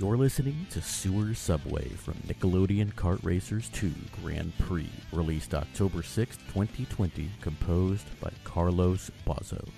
You're listening to Sewer Subway from Nickelodeon Kart Racers 2 Grand Prix, released October 6, 2020, composed by Carlos Bozzo.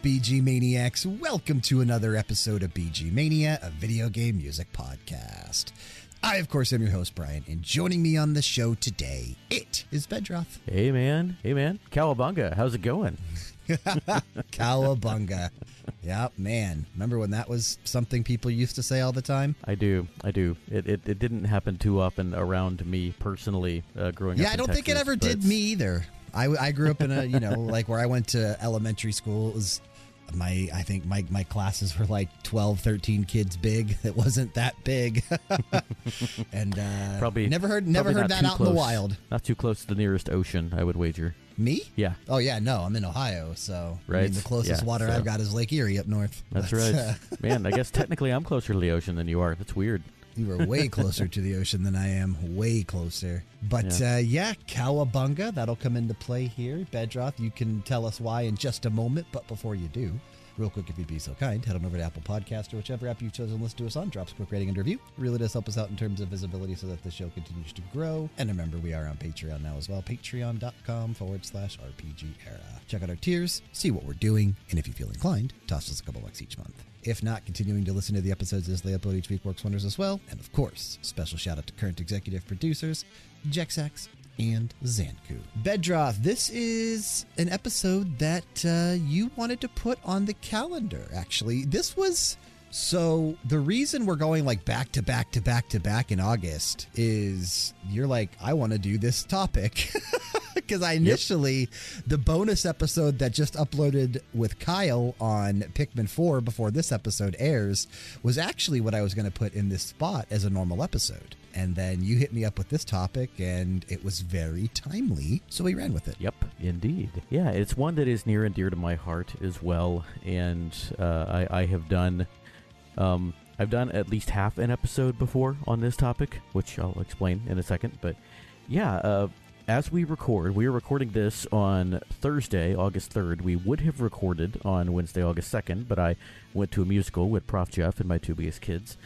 Up, BG Maniacs? Welcome to another episode of BG Mania, a video game music podcast. I, of course, am your host, Bryan, and joining me on the show today, it is Bedroth. Hey man, hey man, Cowabunga, how's it going? Cowabunga. yep, man. Remember when that was something people used to say all the time? I do, I do. It it, it didn't happen too often around me personally uh, growing up. Yeah, I don't think it Texas, ever did me either. I, I grew up in a, you know, like where I went to elementary school, it was my, I think my, my classes were like 12, 13 kids big. It wasn't that big. and uh, Probably never heard, never heard that out in the wild. Not too close to the nearest ocean, I would wager. Me? Yeah, Oh yeah, no, I'm in Ohio, so I mean, Right, the closest yeah, water so- I've got is Lake Erie up north. that's right. uh, man, I guess technically I'm closer to the ocean than you are. That's weird. You are way closer to the ocean than I am. Way closer. But yeah. Uh, yeah, Cowabunga, that'll come into play here. Bedroth, you can tell us why in just a moment. But before you do, real quick, if you'd be so kind, head on over to Apple Podcast or whichever app you've chosen to listen to us on. Drop us a quick rating and review. Really does help us out in terms of visibility so that the show continues to grow. And remember, we are on Patreon now as well. Patreon.com forward slash RPG era. Check out our tiers, see what we're doing, and if you feel inclined, toss us a couple bucks each month. If not, continuing to listen to the episodes as they upload each week works wonders as well. And of course, special shout out to current executive producers, Jexax and Xancu. Bedroth, this is an episode that uh, you wanted to put on the calendar, actually. This was. So, the reason we're going like back to back to back to back in August is you're like, I want to do this topic. Because I initially, the bonus episode that just uploaded with Kyle on Pikmin 4 before this episode airs was actually what I was going to put in this spot as a normal episode. And then you hit me up with this topic, and it was very timely. So we ran with it. Yep, indeed. Yeah, it's one that is near and dear to my heart as well, and uh, I, I have done, um, I've done at least half an episode before on this topic, which I'll explain in a second. But yeah, uh, as we record, we are recording this on Thursday, August third. We would have recorded on Wednesday, August second, but I went to a musical with Prof Jeff and my two biggest kids.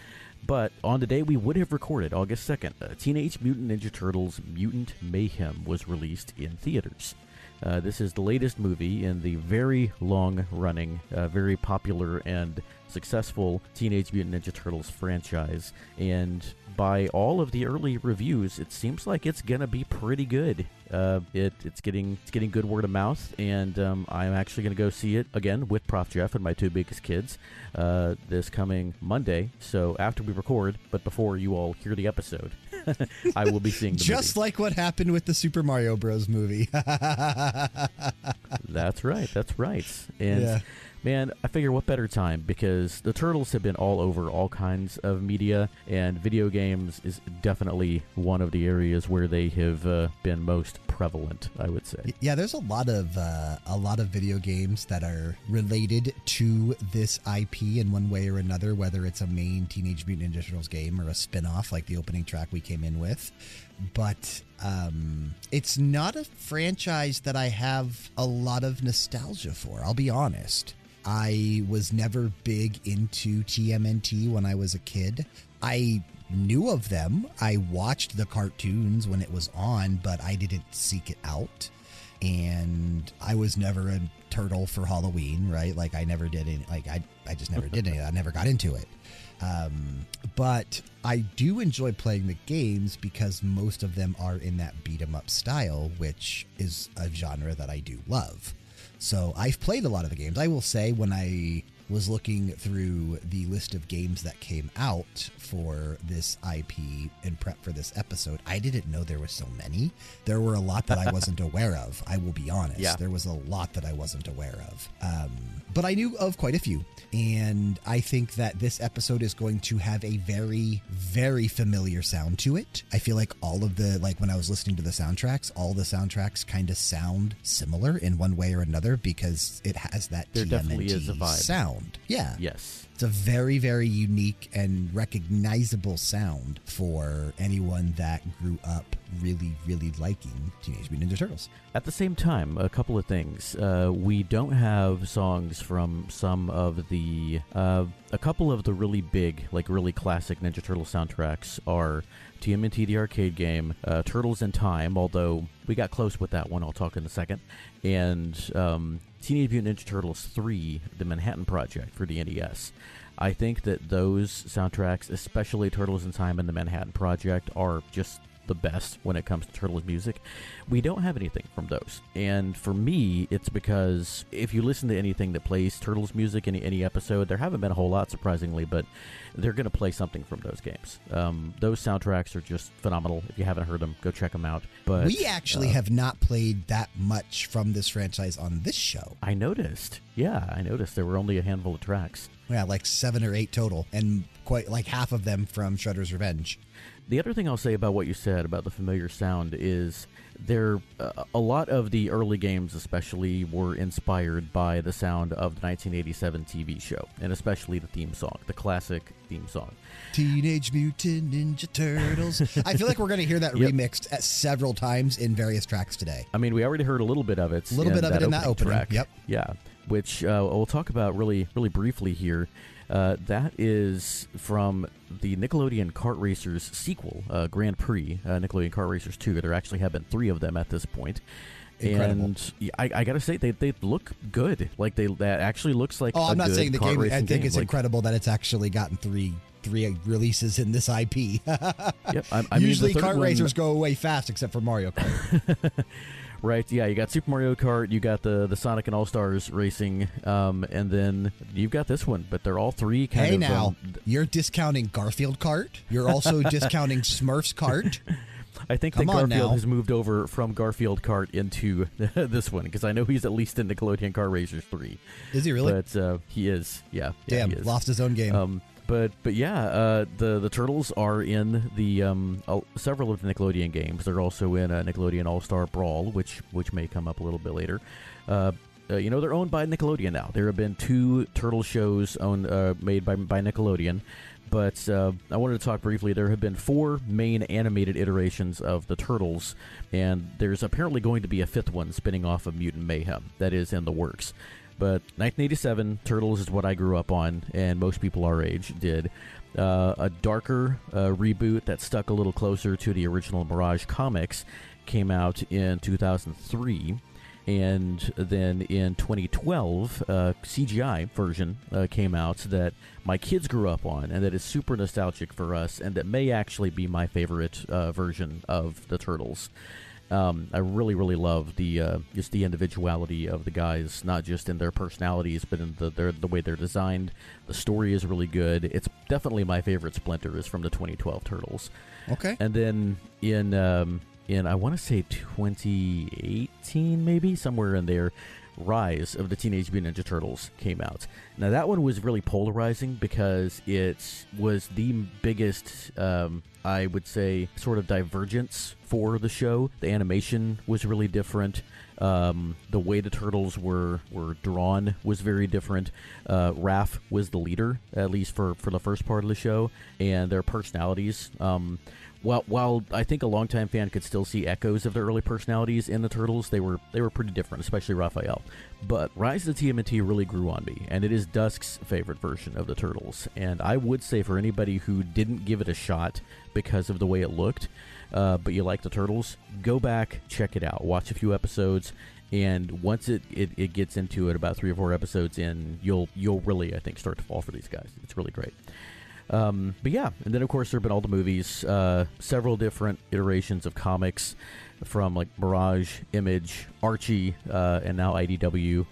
But on the day we would have recorded, August 2nd, uh, Teenage Mutant Ninja Turtles Mutant Mayhem was released in theaters. Uh, this is the latest movie in the very long running, uh, very popular, and successful Teenage Mutant Ninja Turtles franchise. And by all of the early reviews, it seems like it's gonna be pretty good. Uh, it, it's getting it's getting good word of mouth, and um, I'm actually gonna go see it again with Prof Jeff and my two biggest kids uh, this coming Monday. So after we record, but before you all hear the episode, I will be seeing Just movie. like what happened with the Super Mario Bros. movie. That's right. That's right. And Yeah. Man, I figure what better time because the turtles have been all over all kinds of media, and video games is definitely one of the areas where they have uh, been most prevalent. I would say. Yeah, there's a lot of uh, a lot of video games that are related to this IP in one way or another, whether it's a main Teenage Mutant Ninja Turtles game or a spin-off like the opening track we came in with. But um, it's not a franchise that I have a lot of nostalgia for. I'll be honest. I was never big into TMNT when I was a kid. I knew of them. I watched the cartoons when it was on, but I didn't seek it out. And I was never a turtle for Halloween, right? Like I never did any. Like I, I just never did any. I never got into it. Um, but I do enjoy playing the games because most of them are in that beat 'em up style, which is a genre that I do love. So I've played a lot of the games. I will say when I was looking through the list of games that came out for this IP in prep for this episode, I didn't know there were so many. There were a lot that I wasn't aware of. I will be honest. Yeah. There was a lot that I wasn't aware of. Um, but I knew of quite a few. And I think that this episode is going to have a very, very familiar sound to it. I feel like all of the, like when I was listening to the soundtracks, all the soundtracks kind of sound similar in one way or another because it has that There definitely TMNT is a vibe. sound. Yeah. Yes. It's a very, very unique and recognizable sound for anyone that grew up really, really liking Teenage Mutant Ninja Turtles. At the same time, a couple of things. Uh, we don't have songs from some of the. Uh, a couple of the really big, like really classic Ninja Turtle soundtracks are TMNT the arcade game, uh, Turtles in Time, although we got close with that one, I'll talk in a second, and um, Teenage Mutant Ninja Turtles 3, the Manhattan Project for the NES. I think that those soundtracks, especially Turtles in Time and the Manhattan Project, are just the best when it comes to Turtles music. We don't have anything from those. And for me, it's because if you listen to anything that plays Turtles music in any episode, there haven't been a whole lot, surprisingly, but they're going to play something from those games. Um, those soundtracks are just phenomenal. If you haven't heard them, go check them out. But we actually uh, have not played that much from this franchise on this show. I noticed. Yeah, I noticed there were only a handful of tracks. Yeah, like seven or eight total, and quite like half of them from Shredder's Revenge. The other thing I'll say about what you said about the familiar sound is there uh, a lot of the early games especially were inspired by the sound of the 1987 TV show and especially the theme song, the classic theme song. Teenage Mutant Ninja Turtles. I feel like we're going to hear that Yep. remixed at several times in various tracks today. I mean, we already heard a little bit of it. A little bit of it in that opening, track. yep. Yeah, which uh, we'll talk about really, really briefly here. Uh, that is from the Nickelodeon Kart Racers sequel, uh, Grand Prix, uh, Nickelodeon Kart Racers 2. There actually have been three of them at this point. Incredible. And I, I gotta say, they, they look good. Like they that actually looks like. Oh, I'm not saying the game. I think it's like, incredible that it's actually gotten three three releases in this IP. Yep, I, I mean, Usually, the kart one- racers go away fast, except for Mario Kart. Right, yeah, you got Super Mario Kart, you got the the Sonic and All Stars Racing, um, and then you've got this one. But they're all three kind hey, of. now um, you're discounting Garfield Kart. You're also discounting Smurfs Kart. I think Come that Garfield has moved over from Garfield Kart into this one because I know he's at least in Nickelodeon Car Racers three. Is he really? But uh, he is, yeah. yeah Damn, he is. lost his own game. Um, but but yeah, uh, the the turtles are in the um, uh, several of the Nickelodeon games. They're also in uh, Nickelodeon All Star Brawl, which which may come up a little bit later. Uh, uh, you know they're owned by Nickelodeon now. There have been two turtle shows owned uh, made by by Nickelodeon. But I wanted to talk briefly. There have been four main animated iterations of the Turtles, and there's apparently going to be a fifth one spinning off of Mutant Mayhem that is in the works. But 1987 Turtles is what I grew up on, and most people our age did. Uh, a darker uh, reboot that stuck a little closer to the original Mirage comics came out in 2003 and then in 2012 uh, cgi version uh, came out that my kids grew up on and that is super nostalgic for us and that may actually be my favorite uh, version of the turtles um, I really, really love the uh, just the individuality of the guys, not just in their personalities, but in the their, the way they're designed. The story is really good. It's definitely my favorite Splinter is from the 2012 Turtles. Okay. And then in um, in I want to say 2018, maybe somewhere in there, Rise of the Teenage Mutant Ninja Turtles came out. Now that one was really polarizing because it was the biggest, um, I would say, sort of divergence for the show. The animation was really different. Um, the way the turtles were were drawn was very different. Uh, Raph was the leader, at least for for the first part of the show, and their personalities. Um, while while I think a longtime fan could still see echoes of their early personalities in the Turtles, they were they were pretty different, especially Raphael. But Rise of the TMNT really grew on me, and it is Dusk's favorite version of the Turtles. And I would say for anybody who didn't give it a shot because of the way it looked, uh, but you like the Turtles, go back, check it out, watch a few episodes, and once it, it, it gets into it, about three or four episodes in, you'll you'll really I think start to fall for these guys. It's really great. Um, but yeah, and then of course there have been all the movies, uh, several different iterations of comics from like Mirage, Image, Archie, uh, and now IDW.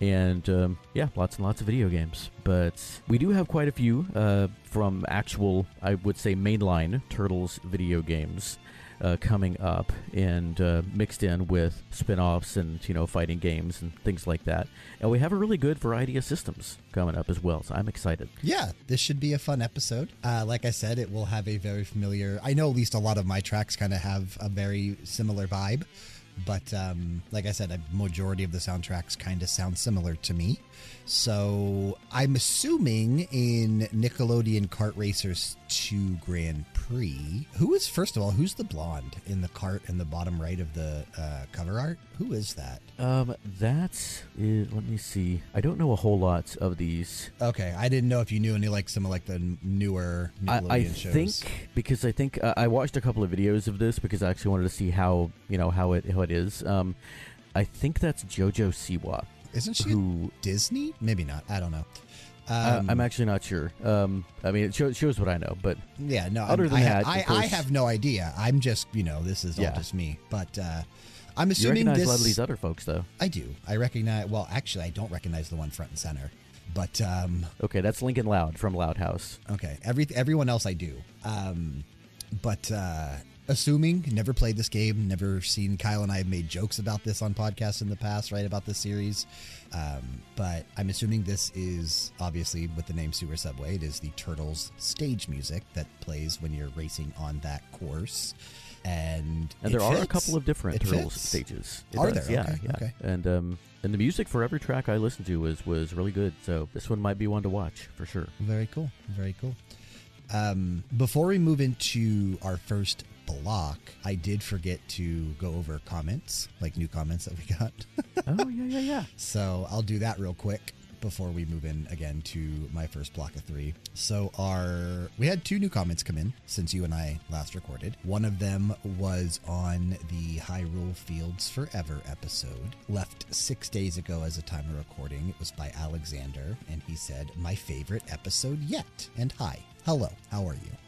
And um, yeah, lots and lots of video games. But we do have quite a few uh, from actual, I would say, mainline Turtles video games uh, coming up and uh, mixed in with spin-offs and you know fighting games and things like that and we have a really good variety of systems coming up as well so i'm excited Yeah, this should be a fun episode. Uh, like I said, it will have a very familiar. I know at least a lot of my tracks kind of have a very similar vibe, but um, like I said, a majority of the soundtracks kind of sound similar to me. So I'm assuming in Nickelodeon Kart Racers 2 Grand Prix, who is first of all who's the blonde in the cart in the bottom right of the uh, cover art? Who is that? um that is let me see i don't know a whole lot of these Okay, I didn't know if you knew any like some of like the newer Nickelodeon I, I shows. think because I think uh, I watched a couple of videos of this because I actually wanted to see how you know how it how it is. Um, I think that's JoJo Siwa. Isn't she Who Disney? Maybe not. I don't know. Um, I'm actually not sure. Um, I mean, it shows, shows what I know, but yeah, no. other than I, that, I, of I have no idea. I'm just you know this is Yeah. all just me. But uh, I'm assuming you recognize this. a lot of these other folks, though. I do. I recognize. Well, actually, I don't recognize the one front and center. But um, Okay, that's Lincoln Loud from Loud House. okay, every everyone else I do. Um, but uh, assuming never played this game, never seen Kyle and I have made jokes about this on podcasts in the past, right? About this series. Um, but I'm assuming this is obviously with the name Sewer Subway. It is the Turtles stage music that plays when you're racing on that course. And And there are a couple of different It Turtles fits. stages. It Are does, there? Yeah, Okay, yeah. okay. And um, and the music for every track I listened to was was really good. So this one might be one to watch for sure. Very cool. Very cool. Um, before we move into our first block, I did forget to go over comments, like new comments that we got. oh yeah, yeah, yeah. so I'll do that real quick before we move in again to my first block of three. So our we had two new comments come in since you and I last recorded. One of them was on the Hyrule Fields Forever episode, left six days ago as a time of recording. It was by Alexander, and he said, "My favorite episode yet." And hi, hello, how are you?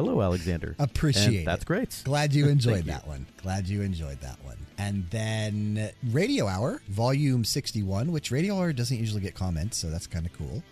Hello, Alexander. Appreciate And That's it. great. Glad you enjoyed Thank you. that one. Glad you enjoyed that one. And then Radio Hour, Volume 61, which Radio Hour doesn't usually get comments, so that's kind of cool.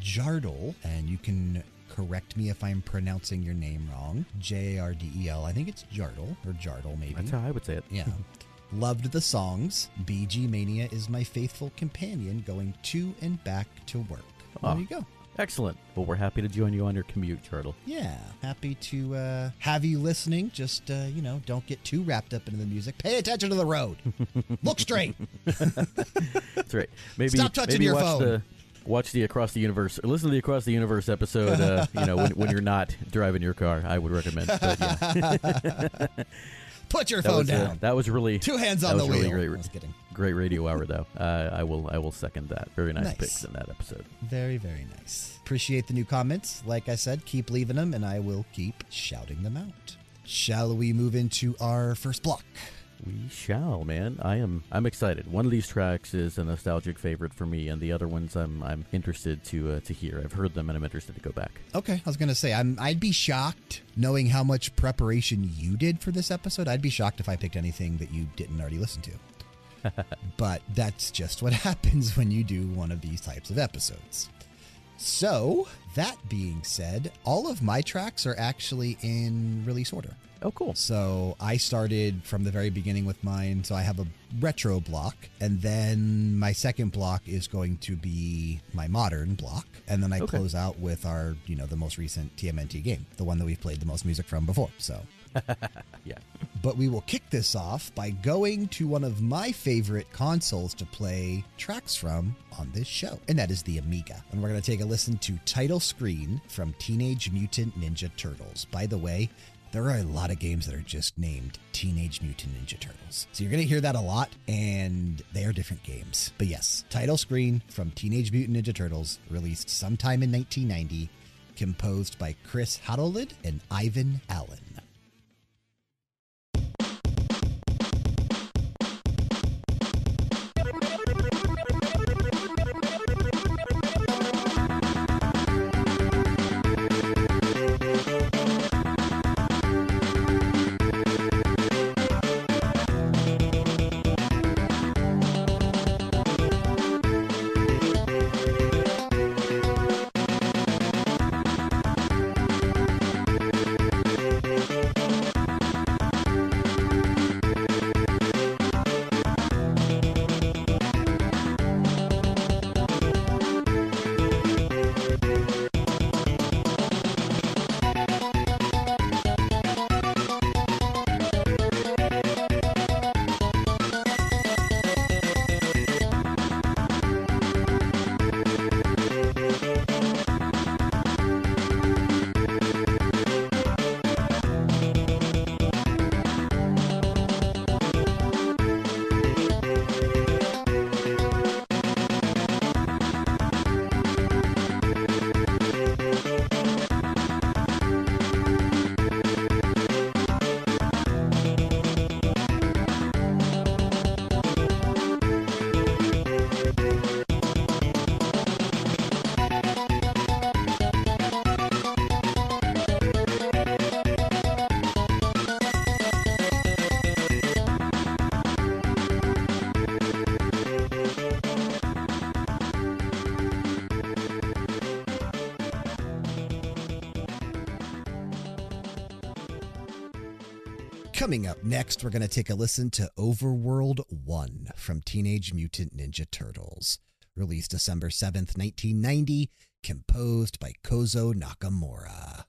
Jardel, and you can correct me if I'm pronouncing your name wrong. J A R D E L. I think it's Jardel, or Jardel, maybe. That's how I would say it. Yeah. Loved the songs. BG Mania is my faithful companion going to and back to work. Ah. There you go. Excellent. Well, we're happy to join you on your commute, Turtle. Yeah, happy to uh, have you listening. Just uh, you know, don't get too wrapped up into the music. Pay attention to the road. Look straight. That's right. Maybe Stop touching maybe your watch phone. the watch the Across the Universe listen to the Across the Universe episode. Uh, you know, when, when you're not driving your car, I would recommend. But yeah, Put your That phone was, uh, down. that was really Two hands on the was really wheel. great. I was kidding. great radio hour though. Uh, I will I will second that. Very nice, Nice. picks in that episode. Very, very nice. Appreciate the new comments. Like I said, keep leaving them, and I will keep shouting them out. Shall we move into our first block? We shall, man. I am I'm excited. One of these tracks is a nostalgic favorite for me, and the other ones I'm I'm interested to uh, to hear. I've heard them and I'm interested to go back. Okay, I was gonna say I'm. I'd be shocked knowing how much preparation you did for this episode. I'd be shocked if I picked anything that you didn't already listen to. but that's just what happens when you do one of these types of episodes. So that being said, all of my tracks are actually in release order. Oh, cool. So I started from the very beginning with mine. So I have a retro block, and then my second block is going to be my modern block, and then I Okay. close out with our, you know, the most recent TMNT game, the one that we've played the most music from before. So, Yeah. but we will kick this off by going to one of my favorite consoles to play tracks from on this show, and that is the Amiga. And we're going to take a listen to Title Screen from Teenage Mutant Ninja Turtles. By the way, there are a lot of games that are just named Teenage Mutant Ninja Turtles. So you're going to hear that a lot, and they are different games. But yes, Title Screen from Teenage Mutant Ninja Turtles, released sometime in 1990, composed by Kris Hatlelid and Ivan Allan. Coming up next, we're going to take a listen to Overworld 1 from Teenage Mutant Ninja Turtles. Released December 7th, 1990, composed by Kozo Nakamura.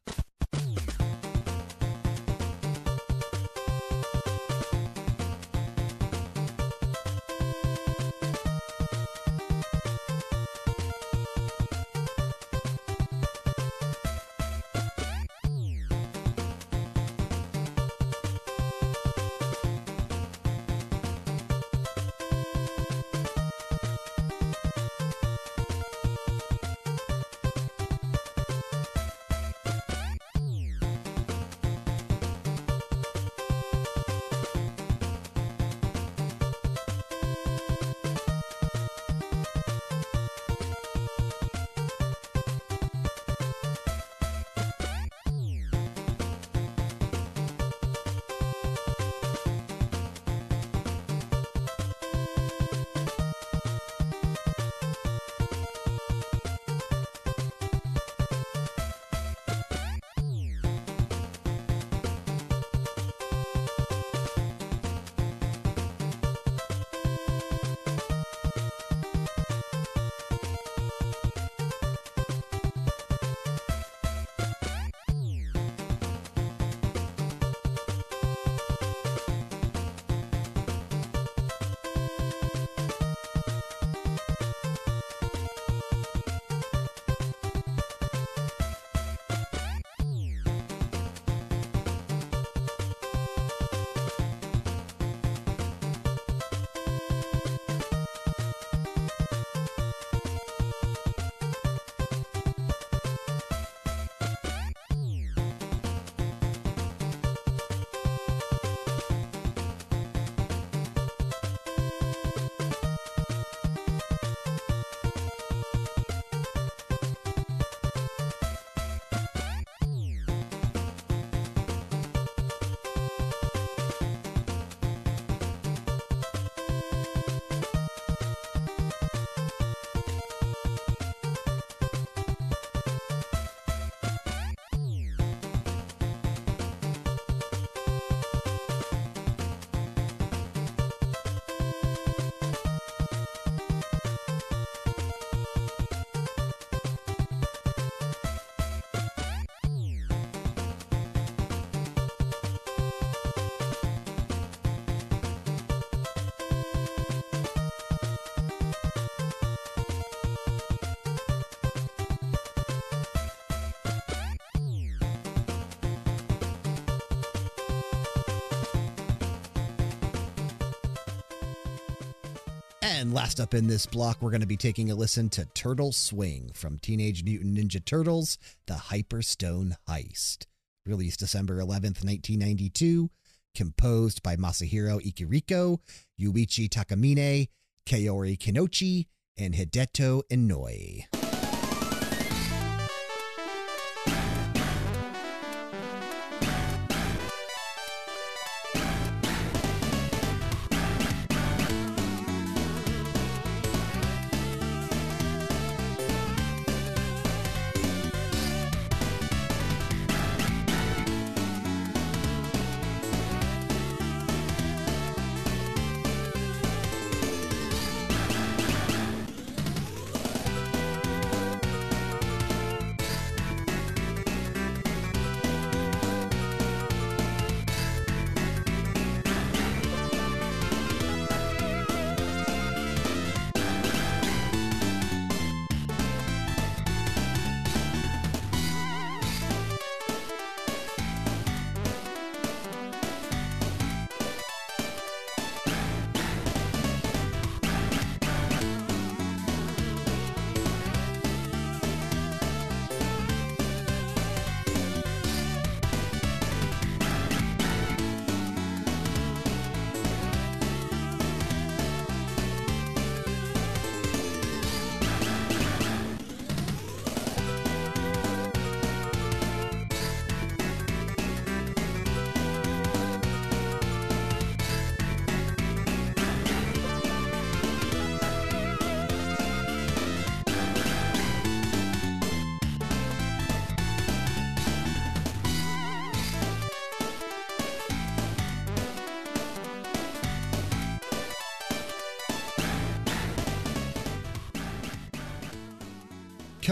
Last up in this block, we're going to be taking a listen to Turtle Swing from Teenage Mutant Ninja Turtles, The Hyperstone Heist. Released December 11th, 1992. Composed by Masahiro Ikariko, Yuichi Takamine, Kaori Kinouchi, and Hideto Inoue.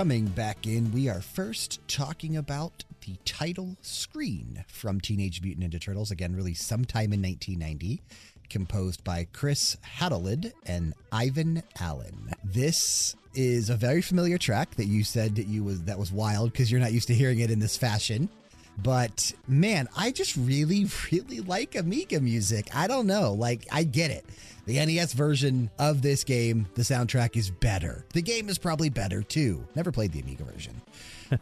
Coming back in, we are first talking about the title screen from Teenage Mutant Ninja Turtles, again released sometime in 1990, composed by Kris Hatlelid and Ivan Allan. This is a very familiar track that you said that you was that was wild because you're not used to hearing it in this fashion. But man, I just really, really like Amiga music. I don't know. Like, I get it. The NES version of this game, the soundtrack is better. The game is probably better too. Never played the Amiga version.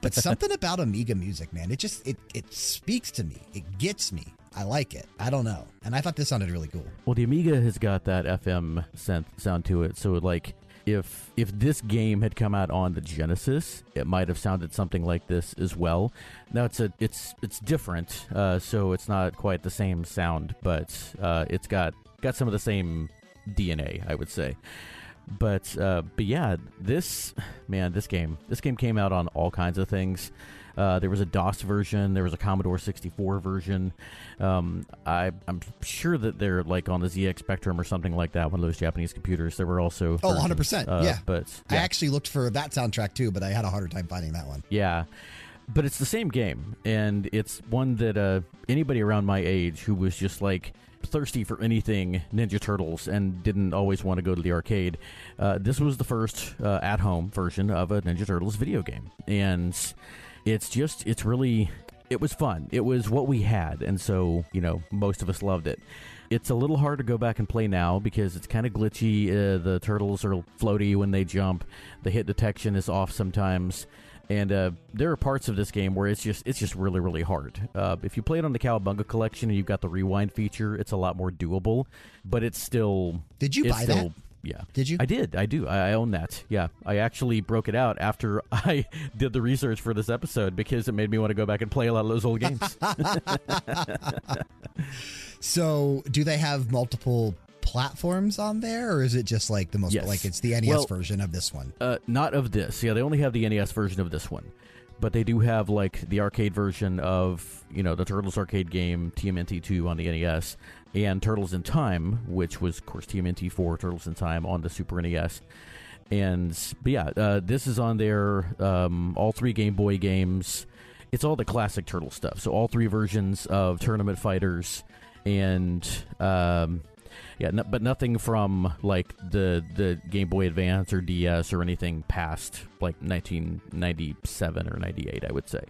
But something about Amiga music, man, it just it it speaks to me. It gets me. I like it. I don't know. And I thought this sounded really cool. Well, the Amiga has got that FM synth sound to it. So like if if this game had come out on the Genesis, it might have sounded something like this as well. Now it's a it's it's different, uh, so it's not quite the same sound, but uh, it's got got some of the same DNA, I would say. But uh, but yeah, this man, this game, this game came out on all kinds of things. Uh, there was a DOS version. There was a Commodore 64 version. Um, I, am sure that they're like on the ZX Spectrum or something like that. One of those Japanese computers. There were also oh, 100 percent. Uh, yeah, but yeah. I actually looked for that soundtrack too, but I had a harder time finding that one. Yeah. But it's the same game, and it's one that uh, anybody around my age who was just like thirsty for anything Ninja Turtles and didn't always want to go to the arcade, uh, this was the first uh, at home version of a Ninja Turtles video game. And it's just, it's really, it was fun. It was what we had. And so, you know, most of us loved it. It's a little hard to go back and play now because it's kind of glitchy. Uh, the turtles are floaty when they jump. The hit detection is off sometimes and uh, there are parts of this game where it's just it's just really really hard. Uh, if you play it on the Cowabunga collection and you've got the rewind feature, it's a lot more doable. But it's still did you buy still, that? Yeah. Did you? I did. I do. I, I own that. Yeah. I actually broke it out after I did the research for this episode because it made me want to go back and play a lot of those old games. so, do they have multiple platforms on there, or is it just like the most yes. like it's the NES well, version of this one? Uh, not of this. Yeah, they only have the NES version of this one, but they do have like the arcade version of you know the Turtles arcade game TMNT two on the NES and Turtles in Time, which was of course TMNT four Turtles in Time on the Super NES. And but yeah, uh, this is on there. Um, all three Game Boy games. It's all the classic Turtle stuff. So all three versions of Tournament Fighters and um, yeah, no, but nothing from like the the Game Boy Advance or DS or anything past like 1997 or 98, I would say.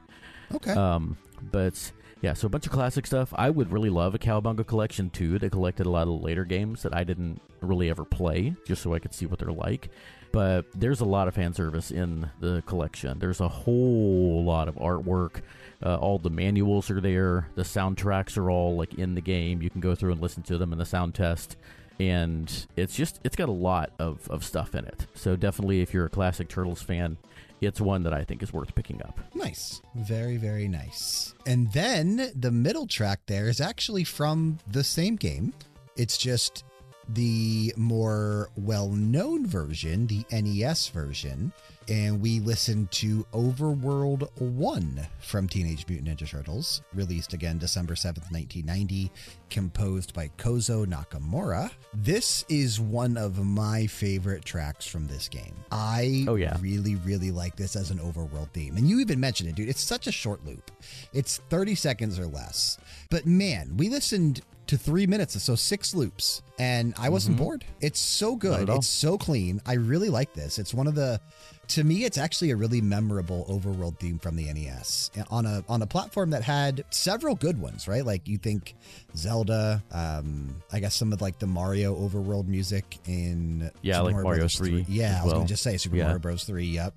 Okay. Um, but Yeah, so a bunch of classic stuff. I would really love a Cowabunga collection too. They collected a lot of later games that I didn't really ever play, just so I could see what they're like. But there's a lot of fan service in the collection. There's a whole lot of artwork. Uh, all the manuals are there. The soundtracks are all like in the game. You can go through and listen to them in the sound test and it's just it's got a lot of, of stuff in it so definitely if you're a classic turtles fan it's one that I think is worth picking up. Nice. Very, very nice. And then the middle track there is actually from the same game. It's just the more well known version, the NES version. And we listened to Overworld 1 from Teenage Mutant Ninja Turtles, released again December 7th, 1990, composed by Kozo Nakamura. This is one of my favorite tracks from this game. I oh, yeah. really, really like this as an overworld theme. And you even mentioned it, dude. It's such a short loop, it's 30 seconds or less. But man, we listened to three minutes, so six loops, and I wasn't mm-hmm. bored. It's so good. It's so clean. I really like this. It's one of the to me, it's actually a really memorable overworld theme from the NES on a on a platform that had several good ones, right? Like you think Zelda, um, I guess some of like the Mario overworld music in yeah, Super like Mario, Mario 3. 3. Yeah, I was to just say Super yeah. Mario Bros. 3. Yep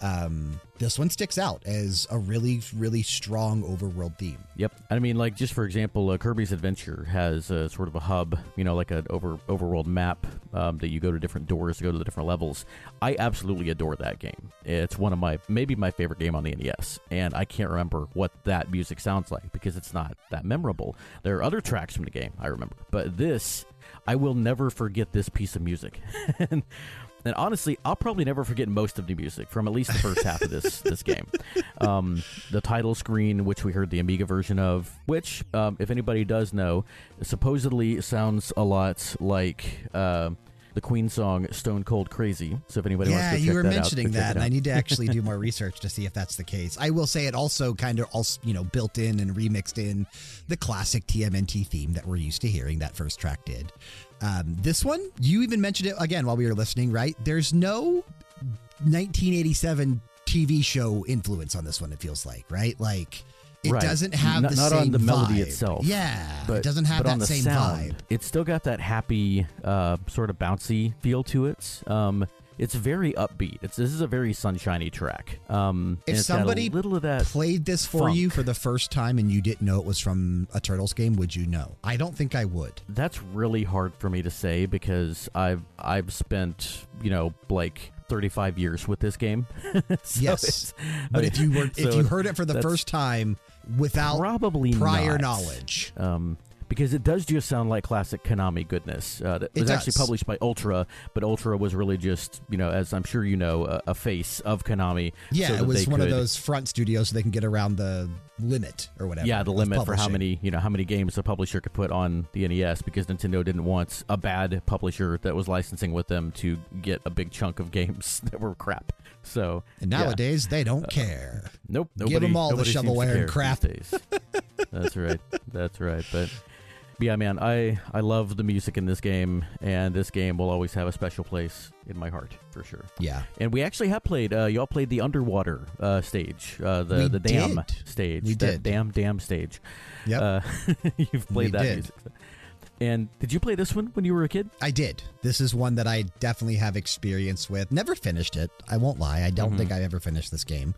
um, this one sticks out as a really, really strong overworld theme. Yep. I mean, like just for example, uh, Kirby's Adventure has a, sort of a hub, you know, like an over overworld map um, that you go to different doors to go to the different levels. I absolutely adore that game. It's one of my maybe my favorite game on the NES, and I can't remember what that music sounds like because it's not that memorable. There are other tracks from the game I remember, but this. I will never forget this piece of music. honestly, I'll probably never forget most of the music from at least the first half of this this game. Um, the title screen, which we heard the Amiga version of, which, um, if anybody does know, supposedly sounds a lot like. Uh, the Queen song "Stone Cold Crazy." So if anybody yeah, wants to check that out, yeah, you were mentioning that, and I need to actually do more research to see if that's the case. I will say it also kind of also you know built in and remixed in the classic TMNT theme that we're used to hearing. That first track did. Um, this one, you even mentioned it again while we were listening, right? There's no 1987 TV show influence on this one. It feels like, right? Like it right. doesn't have not, the not same on the vibe. melody itself. Yeah, but, it doesn't have that same sound, vibe. It's still got that happy, uh, sort of bouncy feel to it. Um, it's very upbeat. It's this is a very sunshiny track. Um, if somebody little of that played this for funk. you for the first time and you didn't know it was from a Turtles game, would you know? I don't think I would. That's really hard for me to say because I've I've spent you know like 35 years with this game. so yes, but if you were so if you heard it for the first time without probably prior not. knowledge, um, because it does just sound like classic Konami goodness. Uh, it, it was does. actually published by Ultra, but Ultra was really just, you know, as I'm sure you know, a, a face of Konami. Yeah, so it was one could, of those front studios so they can get around the limit or whatever. Yeah, the limit for how many, you know, how many games a publisher could put on the NES because Nintendo didn't want a bad publisher that was licensing with them to get a big chunk of games that were crap. So and nowadays yeah. they don't uh, care. Nope, nobody, give them all the shovelware and crap. That's right. That's right. But yeah, man, I I love the music in this game, and this game will always have a special place in my heart for sure. Yeah, and we actually have played. Uh, y'all played the underwater uh, stage, uh, the we the dam did. stage, we did. dam dam stage. Yep, uh, you've played we that did. music. And did you play this one when you were a kid? I did. This is one that I definitely have experience with. Never finished it. I won't lie. I don't mm-hmm. think I ever finished this game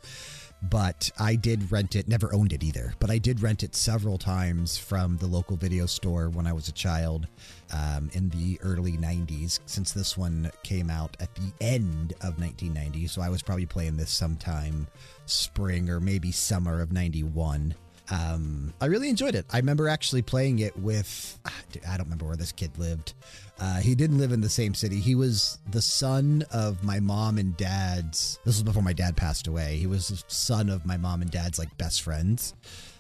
but I did rent it, never owned it either, but I did rent it several times from the local video store when I was a child um, in the early 90s, since this one came out at the end of 1990. So I was probably playing this sometime spring or maybe summer of 91. Um, I really enjoyed it. I remember actually playing it with, I don't remember where this kid lived. Uh, he didn't live in the same city. He was the son of my mom and dad's. This was before my dad passed away. He was the son of my mom and dad's like best friends.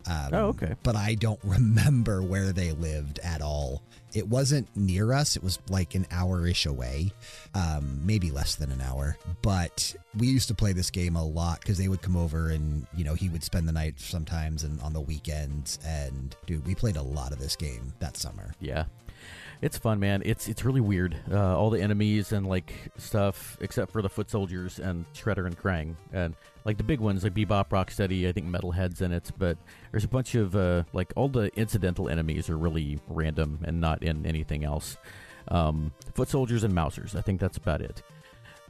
Um, oh, okay. But I don't remember where they lived at all. It wasn't near us. It was like an hour ish away, um, maybe less than an hour. But we used to play this game a lot because they would come over and, you know, he would spend the night sometimes and on the weekends. And dude, we played a lot of this game that summer. Yeah. It's fun, man. It's it's really weird. Uh, all the enemies and like stuff, except for the foot soldiers and Shredder and Krang. And like the big ones like Bebop, Rocksteady. I think Metalhead's in it, but there's a bunch of uh, like all the incidental enemies are really random and not in anything else. Um, foot soldiers and mousers. I think that's about it.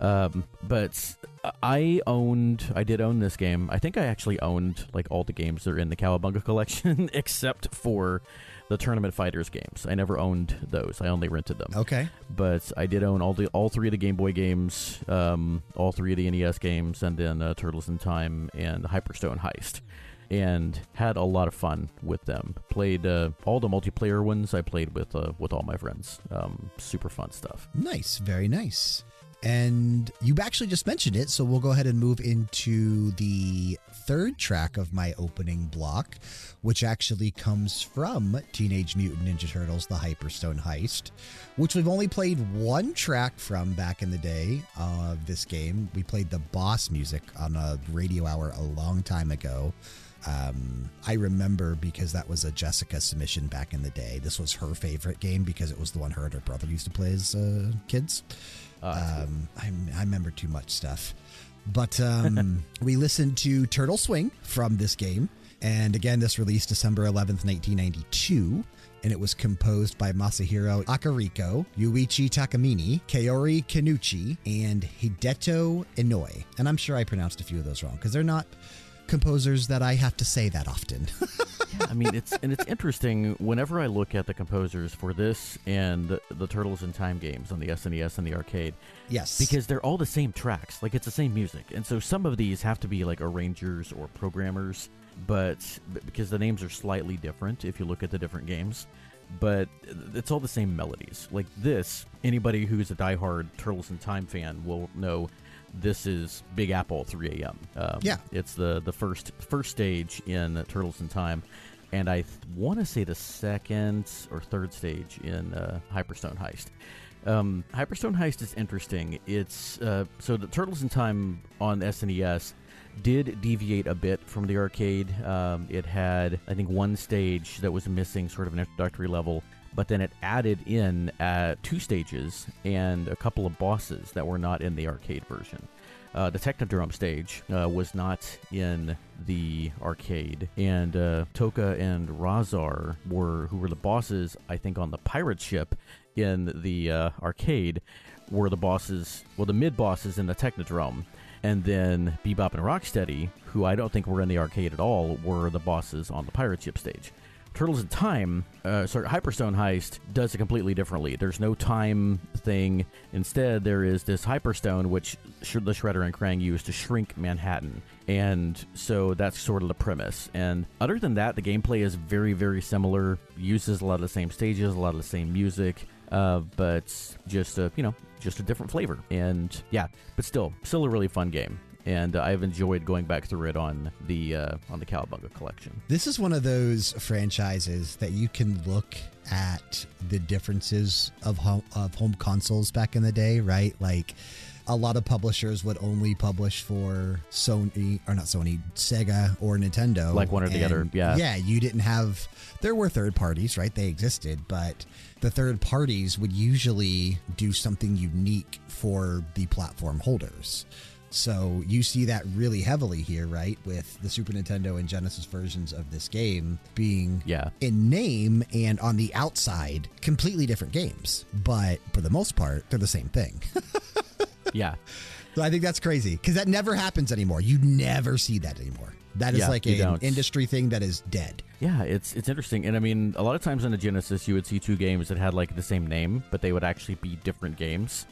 Um, but I owned, I did own this game. I think I actually owned like all the games that are in the Cowabunga collection, except for the Tournament Fighters games. I never owned those. I only rented them. Okay. But I did own all the all three of the Game Boy games, um, all three of the NES games, and then uh, Turtles in Time and Hyperstone Heist. And had a lot of fun with them. Played uh, all the multiplayer ones. I played with uh, with all my friends. Um, super fun stuff. Nice, very nice. And you actually just mentioned it, so we'll go ahead and move into the third track of my opening block, which actually comes from Teenage Mutant Ninja Turtles The Hyperstone Heist, which we've only played one track from back in the day of this game. We played the boss music on a radio hour a long time ago. Um, I remember because that was a Jessica submission back in the day. This was her favorite game because it was the one her and her brother used to play as uh, kids. Uh, Um, I, I remember too much stuff. But um, we listened to Turtle Swing from this game. And again, this released December 11th, 1992. And it was composed by Masahiro Ikariko, Yuichi Takamine, Kaori Kinouchi, and Hideto Inoue. And I'm sure I pronounced a few of those wrong because they're not composers that I have to say that often. yeah, I mean, it's and it's interesting. Whenever I look at the composers for this and the, the Turtles in Time games on the SNES and the arcade, yes. because they're all the same tracks, like it's the same music, and so some of these have to be like arrangers or programmers, but but because the names are slightly different if you look at the different games. But it's all the same melodies. Like this, anybody who's a diehard Turtles in Time fan will know this is Big Apple 3 a.m. Um, Yeah. it's the the first first stage in Turtles in Time, and I th- want to say the second or third stage in uh, Hyperstone Heist. Um, Hyperstone Heist is interesting. It's uh, so the Turtles in Time on SNES did deviate a bit from the arcade. Um, it had, I think, one stage that was missing, sort of an introductory level, but then it added in uh, two stages and a couple of bosses that were not in the arcade version. Uh, the Technodrome stage uh, was not in the arcade, and uh, Tokka and Rahzar were who were the bosses. I think on the pirate ship in the uh, arcade were the bosses, well, the mid bosses in the Technodrome, and then Bebop and Rocksteady, who I don't think were in the arcade at all, were the bosses on the pirate ship stage. Turtles in Time, uh, sorry, Hyperstone Heist does it completely differently. There's no time thing. Instead, there is this Hyperstone, which sh- the Shredder and Krang use to shrink Manhattan. And so that's sort of the premise. And other than that, the gameplay is very, very similar. Uses a lot of the same stages, a lot of the same music, uh, but just a you know just a different flavor. And yeah, but still, still a really fun game. And uh, I've enjoyed going back through it on the uh, on the Cowabunga collection. This is one of those franchises that you can look at the differences of home, of home consoles back in the day, right? Like a lot of publishers would only publish for Sony or not Sony, Sega or Nintendo. Like one or the other, yeah. Yeah, you didn't have there were third parties, right? They existed, but the third parties would usually do something unique for the platform holders. So you see that really heavily here, right? With the Super Nintendo and Genesis versions of this game being Yeah. in name and on the outside completely different games. But for the most part, they're the same thing. Yeah. so I think that's crazy because that never happens anymore. You never see that anymore. That is Yeah, like an industry thing that is dead. Yeah, it's it's interesting, and I mean, a lot of times on the Genesis, you would see two games that had like the same name, but they would actually be different games.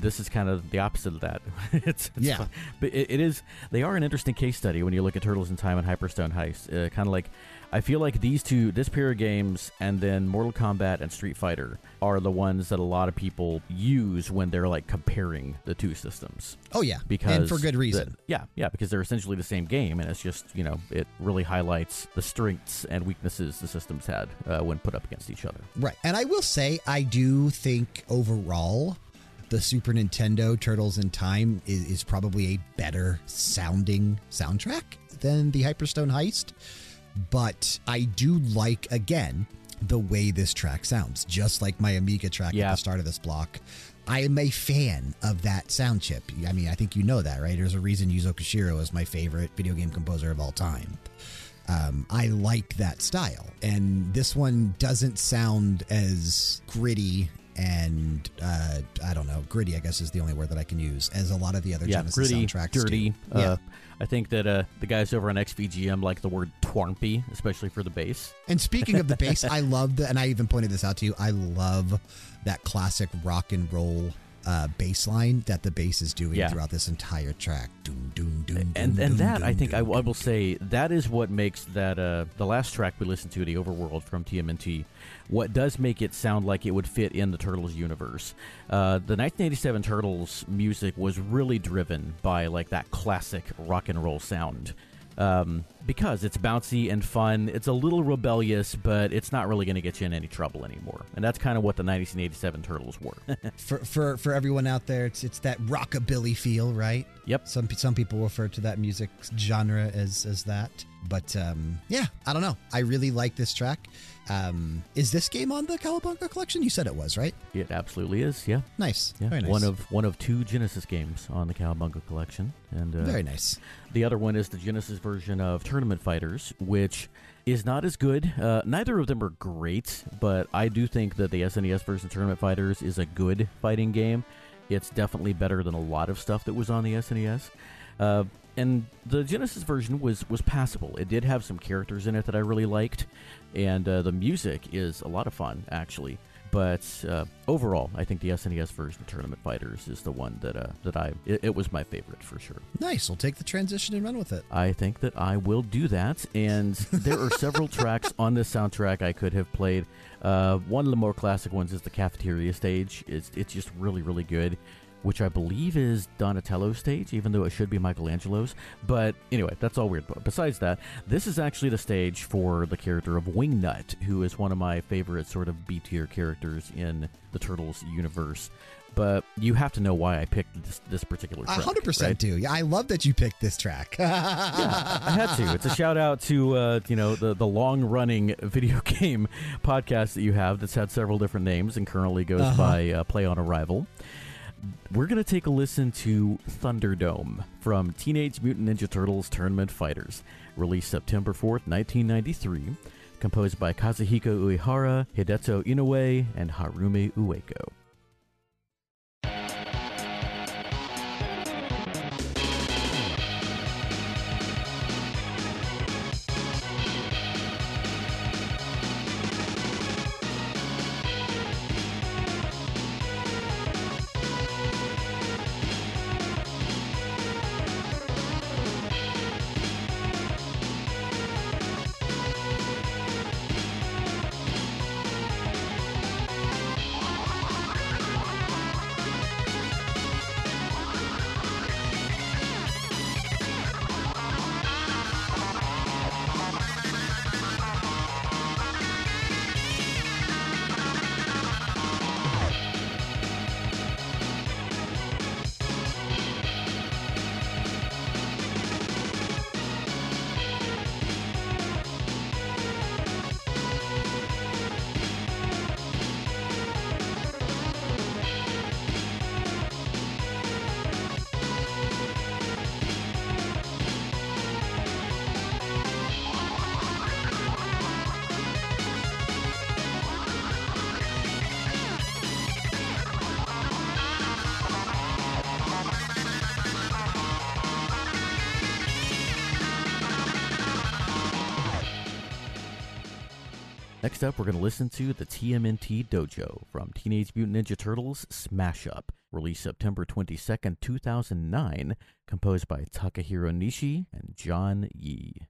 This is kind of the opposite of that. it's, it's Yeah. fun. but it, it is. They are an interesting case study when you look at Turtles in Time and Hyperstone Heist. Uh, kind of like, I feel like these two, this pair of games, and then Mortal Kombat and Street Fighter are the ones that a lot of people use when they're like comparing the two systems Oh yeah, because and for good the- reason. yeah, yeah, because they're essentially the same game, and it's just you know it really highlights the strengths and weaknesses the systems had uh, when put up against each other. Right. And I will say, I do think overall, the Super Nintendo Turtles in Time is, is probably a better sounding soundtrack than the Hyperstone Heist. But I do like, again, the way this track sounds, just like my Amiga track at the start of this block. I am a fan of that sound chip. I mean, I think you know that, right? There's a reason Yuzo Koshiro is my favorite video game composer of all time. Um, I like that style, and this one doesn't sound as gritty and uh, I don't know, gritty. I guess is the only word that I can use as a lot of the other yeah, Genesis gritty, soundtracks. dirty. do. Uh, yeah. I think that uh, the guys over on XVGM like the word twarmpy, especially for the bass. And speaking of the bass, I love the, and I even pointed this out to you. I love that classic rock and roll uh, bass line that the bass is doing Yeah. throughout this entire track. Doom, doom, doom, and and doom, that I think I, I will say that is what makes that uh, the last track we listened to, the Overworld from TMNT, what does make it sound like it would fit in the Turtles universe. Uh, the 1987 Turtles music was really driven by like that classic rock and roll sound. Um, because it's bouncy and fun, it's a little rebellious, but it's not really going to get you in any trouble anymore. And that's kind of what the 1987 Turtles were. For for for everyone out there, it's it's that rockabilly feel, right? Yep. Some some people refer to that music genre as as that. But um, yeah, I don't know. I really like this track. Um, is this game on the Cowabunga collection? You said it was, right? it absolutely is, yeah. Nice. Yeah, Very nice. one of one of two Genesis games on the Cowabunga collection, and uh, Very nice. the other one is the Genesis version of Tournament Fighters, which is not as good. Uh, neither of them are great, but I do think that the SNES version of Tournament Fighters is a good fighting game. It's definitely better than a lot of stuff that was on the SNES. Uh, and the Genesis version was was passable. It did have some characters in it that I really liked, and uh, the music is a lot of fun actually. But uh, overall, I think the SNES version of Tournament Fighters is the one that uh, that I it, it was my favorite for sure. Nice. We'll take the transition and run with it. I think that I will do that. And there are several tracks on this soundtrack I could have played. Uh, one of the more classic ones is the cafeteria stage. It's it's just really really good, which I believe is Donatello's stage, even though it should be Michelangelo's. But anyway, that's all weird. But besides that, this is actually the stage for the character of Wingnut, who is one of my favorite sort of B tier characters in the Turtles universe. But you have to know why I picked this, this particular A track. hundred percent right? do. Yeah, I love that you picked this track. yeah, I had to. It's a shout out to uh, you know the the long running video game podcast that you have that's had several different names and currently goes Uh-huh. by uh, Play on Arrival. We're gonna take a listen to Thunderdome from Teenage Mutant Ninja Turtles Tournament Fighters, released September fourth, nineteen ninety three, composed by Kazuhiko Uehara, Hideto Inoue, and Harumi Ueko. Next up, we're going to listen to the TMNT Dojo from Teenage Mutant Ninja Turtles Smash Up, released September 22nd, 2009, composed by Takahiro Nishi and John Yi.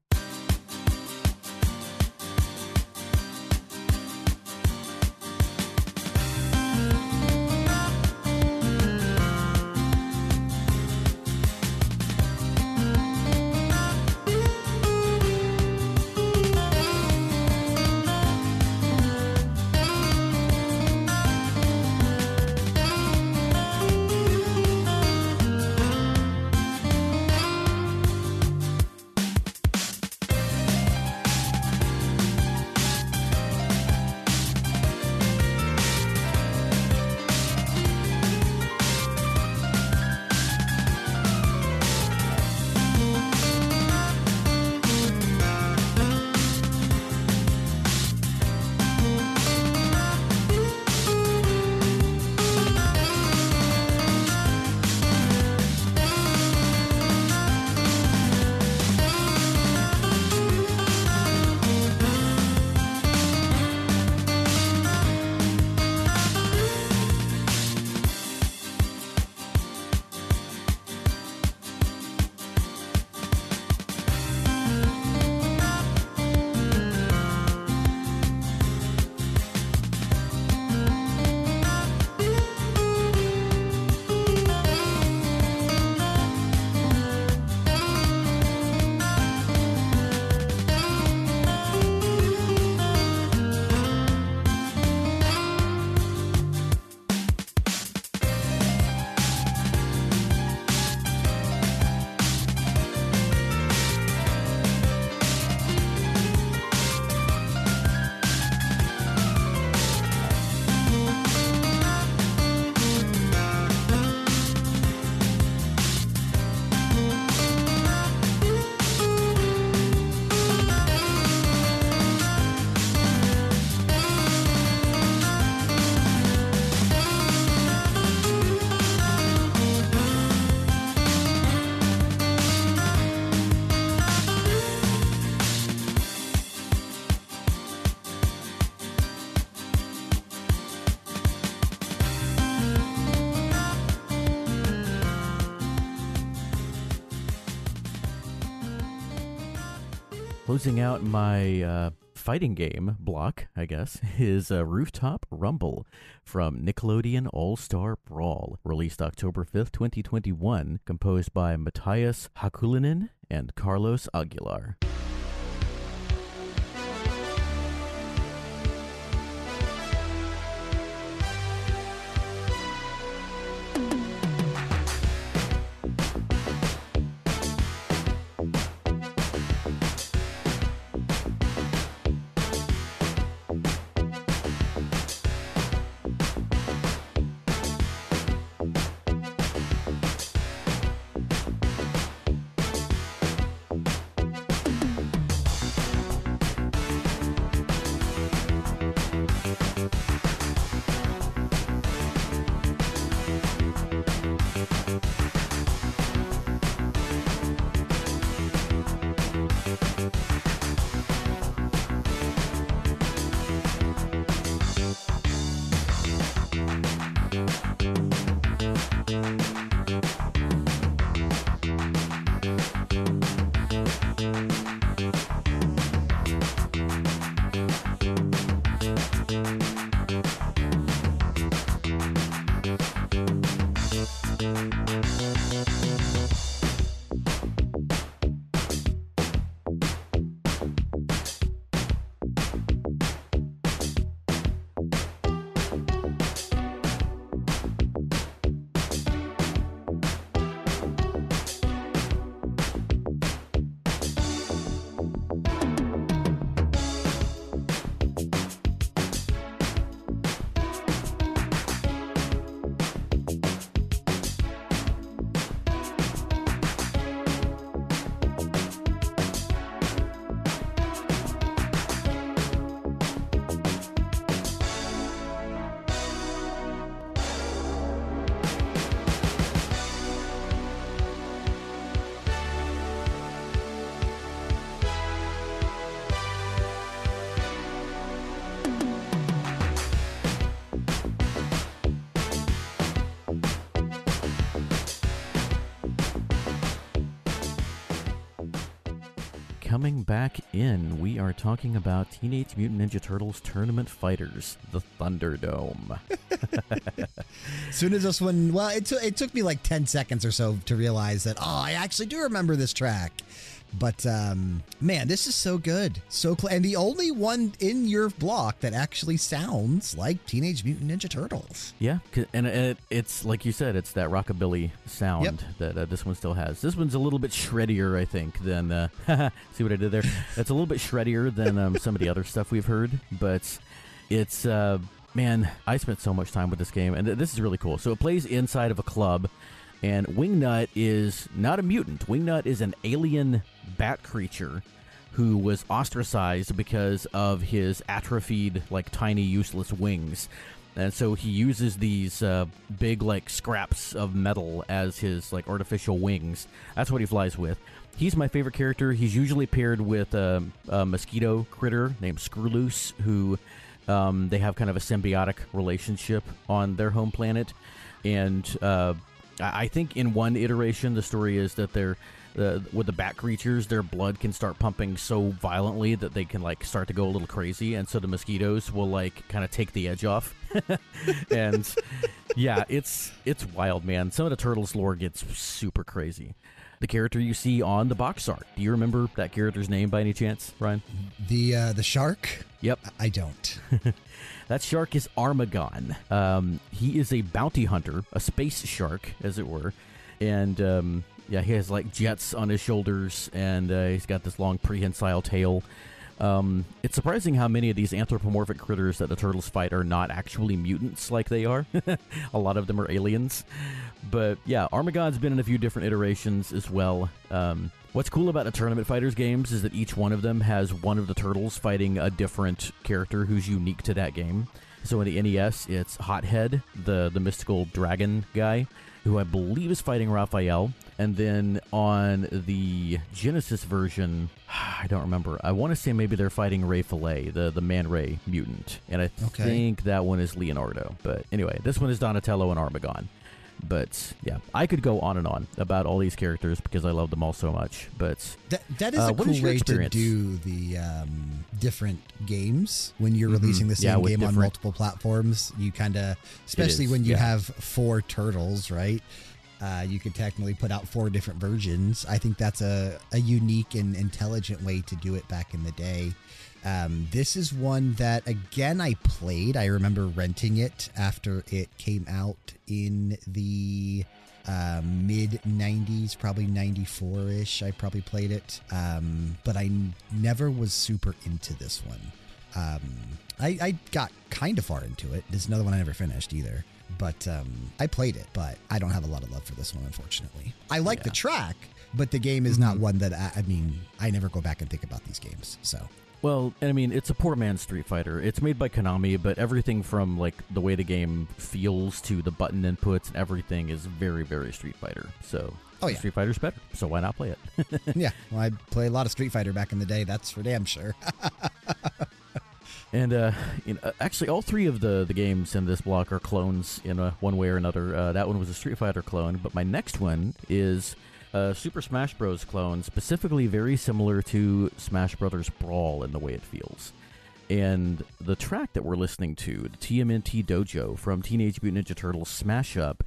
Closing out my uh, fighting game block, I guess, is Rooftop Rumble from Nickelodeon All Star Brawl, released October 5th, 2021, composed by Mattias Hakulinen and Carlos Aguilar. Talking about Teenage Mutant Ninja Turtles Tournament Fighters, the Thunderdome. as soon as this one, well, it, t- it took me like 10 seconds or so to realize that, oh, I actually do remember this track. But um, man, this is so good, so cl- and the only one in your block that actually sounds like Teenage Mutant Ninja Turtles. Yeah, and it, it's like you said, it's that rockabilly sound yep. that uh, this one still has. This one's a little bit shreddier, I think, than uh, see what I did there. It's a little bit shreddier than um, some of the other stuff we've heard, but it's. Uh, man, I spent so much time with this game, and this is really cool. So it plays inside of a club, and Wingnut is not a mutant. Wingnut is an alien bat creature who was ostracized because of his atrophied, like tiny, useless wings. And so he uses these uh, big, like scraps of metal as his like artificial wings. That's what he flies with. He's my favorite character. He's usually paired with a, a mosquito critter named Screwloose, who um, they have kind of a symbiotic relationship on their home planet. And uh, I think in one iteration, the story is that they're uh, with the bat creatures, their blood can start pumping so violently that they can like start to go a little crazy, and so the mosquitoes will like kind of take the edge off. and yeah, it's it's wild, man. Some of the turtles lore gets super crazy. The character you see on the box art. Do you remember that character's name by any chance, Bryan? The uh, the shark. Yep. I don't. that shark is Armagon. Um, he is a bounty hunter, a space shark, as it were, and um, yeah, he has like jets on his shoulders, and uh, he's got this long prehensile tail. Um, it's surprising how many of these anthropomorphic critters that the turtles fight are not actually mutants like they are. a lot of them are aliens. But yeah, Armagon's been in a few different iterations as well. Um, what's cool about the Tournament Fighters games is that each one of them has one of the turtles fighting a different character who's unique to that game. So in the NES, it's Hothead, the the mystical dragon guy who I believe is fighting Raphael. And then on the Genesis version, I don't remember. I want to say maybe they're fighting Ray Fillet, the, the Man Ray mutant. And I okay. think that one is Leonardo. But anyway, this one is Donatello and Armagon. But yeah, I could go on and on about all these characters because I love them all so much. But that that is uh, a cool way to do the um, different games when you're mm-hmm. releasing the same yeah, game on multiple platforms. You kind of, especially when you yeah. have four turtles, right? Uh, you could technically put out four different versions. I think that's a, a unique and intelligent way to do it back in the day. Um, this is one that, again, I played. I remember renting it after it came out in the uh, mid 90s, probably 94 ish. I probably played it. Um, but I n- never was super into this one. Um, I, I, got kind of far into it. There's another one I never finished either. But um, I played it, but I don't have a lot of love for this one, unfortunately. I like yeah. the track, but the game is mm-hmm. not one that I, I mean, I never go back and think about these games. So well, I mean, it's a poor man's Street Fighter. It's made by Konami, but everything from like the way the game feels to the button inputs and everything is very, very Street Fighter. So, oh yeah, Street Fighter's better. So why not play it? yeah, well, I play a lot of Street Fighter back in the day. That's for damn sure. and uh, you know, actually, all three of the the games in this block are clones in a, one way or another. Uh, that one was a Street Fighter clone, but my next one is a Super Smash Bros. clone, specifically very similar to Smash Brothers Brawl in the way it feels. And the track that we're listening to, the TMNT Dojo from Teenage Mutant Ninja Turtles Smash Up,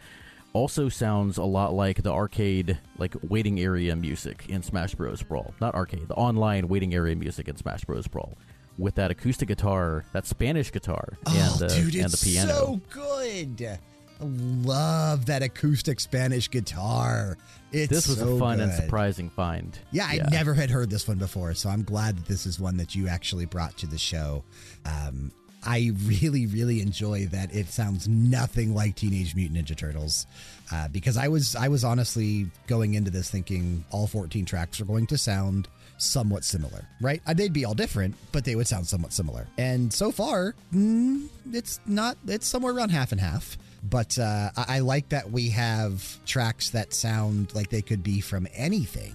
also sounds a lot like the arcade, like waiting area music in Smash Bros. Brawl. Not arcade, the online waiting area music in Smash Bros. Brawl. With that acoustic guitar, that Spanish guitar, oh, and, uh, dude, and the piano. so good. I love that acoustic Spanish guitar. It's this was so a fun good. and surprising find. Yeah, I never had heard this one before, so I'm glad that this is one that you actually brought to the show. Um, I really, really enjoy that it sounds nothing like Teenage Mutant Ninja Turtles, uh, because I was I was honestly going into this thinking all 14 tracks are going to sound somewhat similar, right? Uh, they'd be all different, but they would sound somewhat similar. And so far, mm, it's not. It's somewhere around half and half. But uh, I, I like that we have tracks that sound like they could be from anything.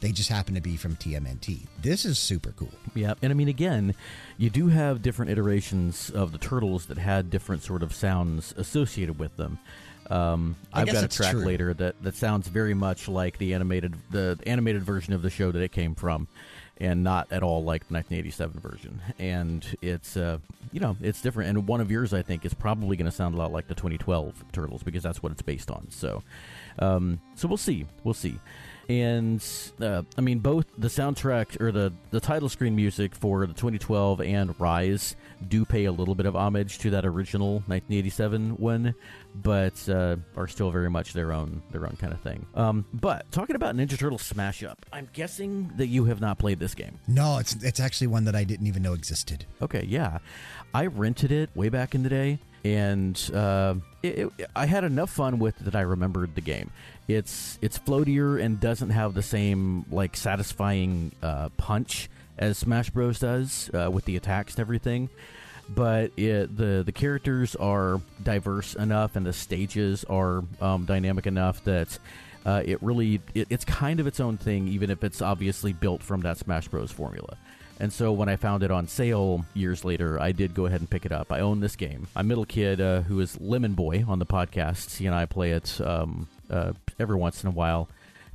They just happen to be from TMNT. This is super cool. Yeah, and I mean, again, you do have different iterations of the turtles that had different sort of sounds associated with them. Um, I've got a track true. later that, that sounds very much like the animated the animated version of the show that it came from and not at all like the 1987 version. And it's uh, you know it's different. And one of yours, I think, is probably going to sound a lot like the 2012 Turtles because that's what it's based on. So, um, so we'll see, we'll see and uh, I mean both the soundtrack or the the title screen music for the 2012 and Rise do pay a little bit of homage to that original 1987 one, but uh, are still very much their own their own kind of thing. Um, but talking about Ninja Turtle Smash Up, I'm guessing that you have not played this game. No, it's it's actually one that I didn't even know existed. Okay, yeah, I rented it way back in the day and uh, it, it, I had enough fun with it that I remembered the game. It's it's floatier and doesn't have the same like satisfying uh, punch as Smash Bros does uh, with the attacks and everything. But it, the the characters are diverse enough and the stages are um, dynamic enough that uh, it really it, it's kind of its own thing, even if it's obviously built from that Smash Bros formula. And so when I found it on sale years later, I did go ahead and pick it up. I own this game. My middle kid, uh, who is Lemon Boy on the podcast, he and I play it um, uh, every once in a while.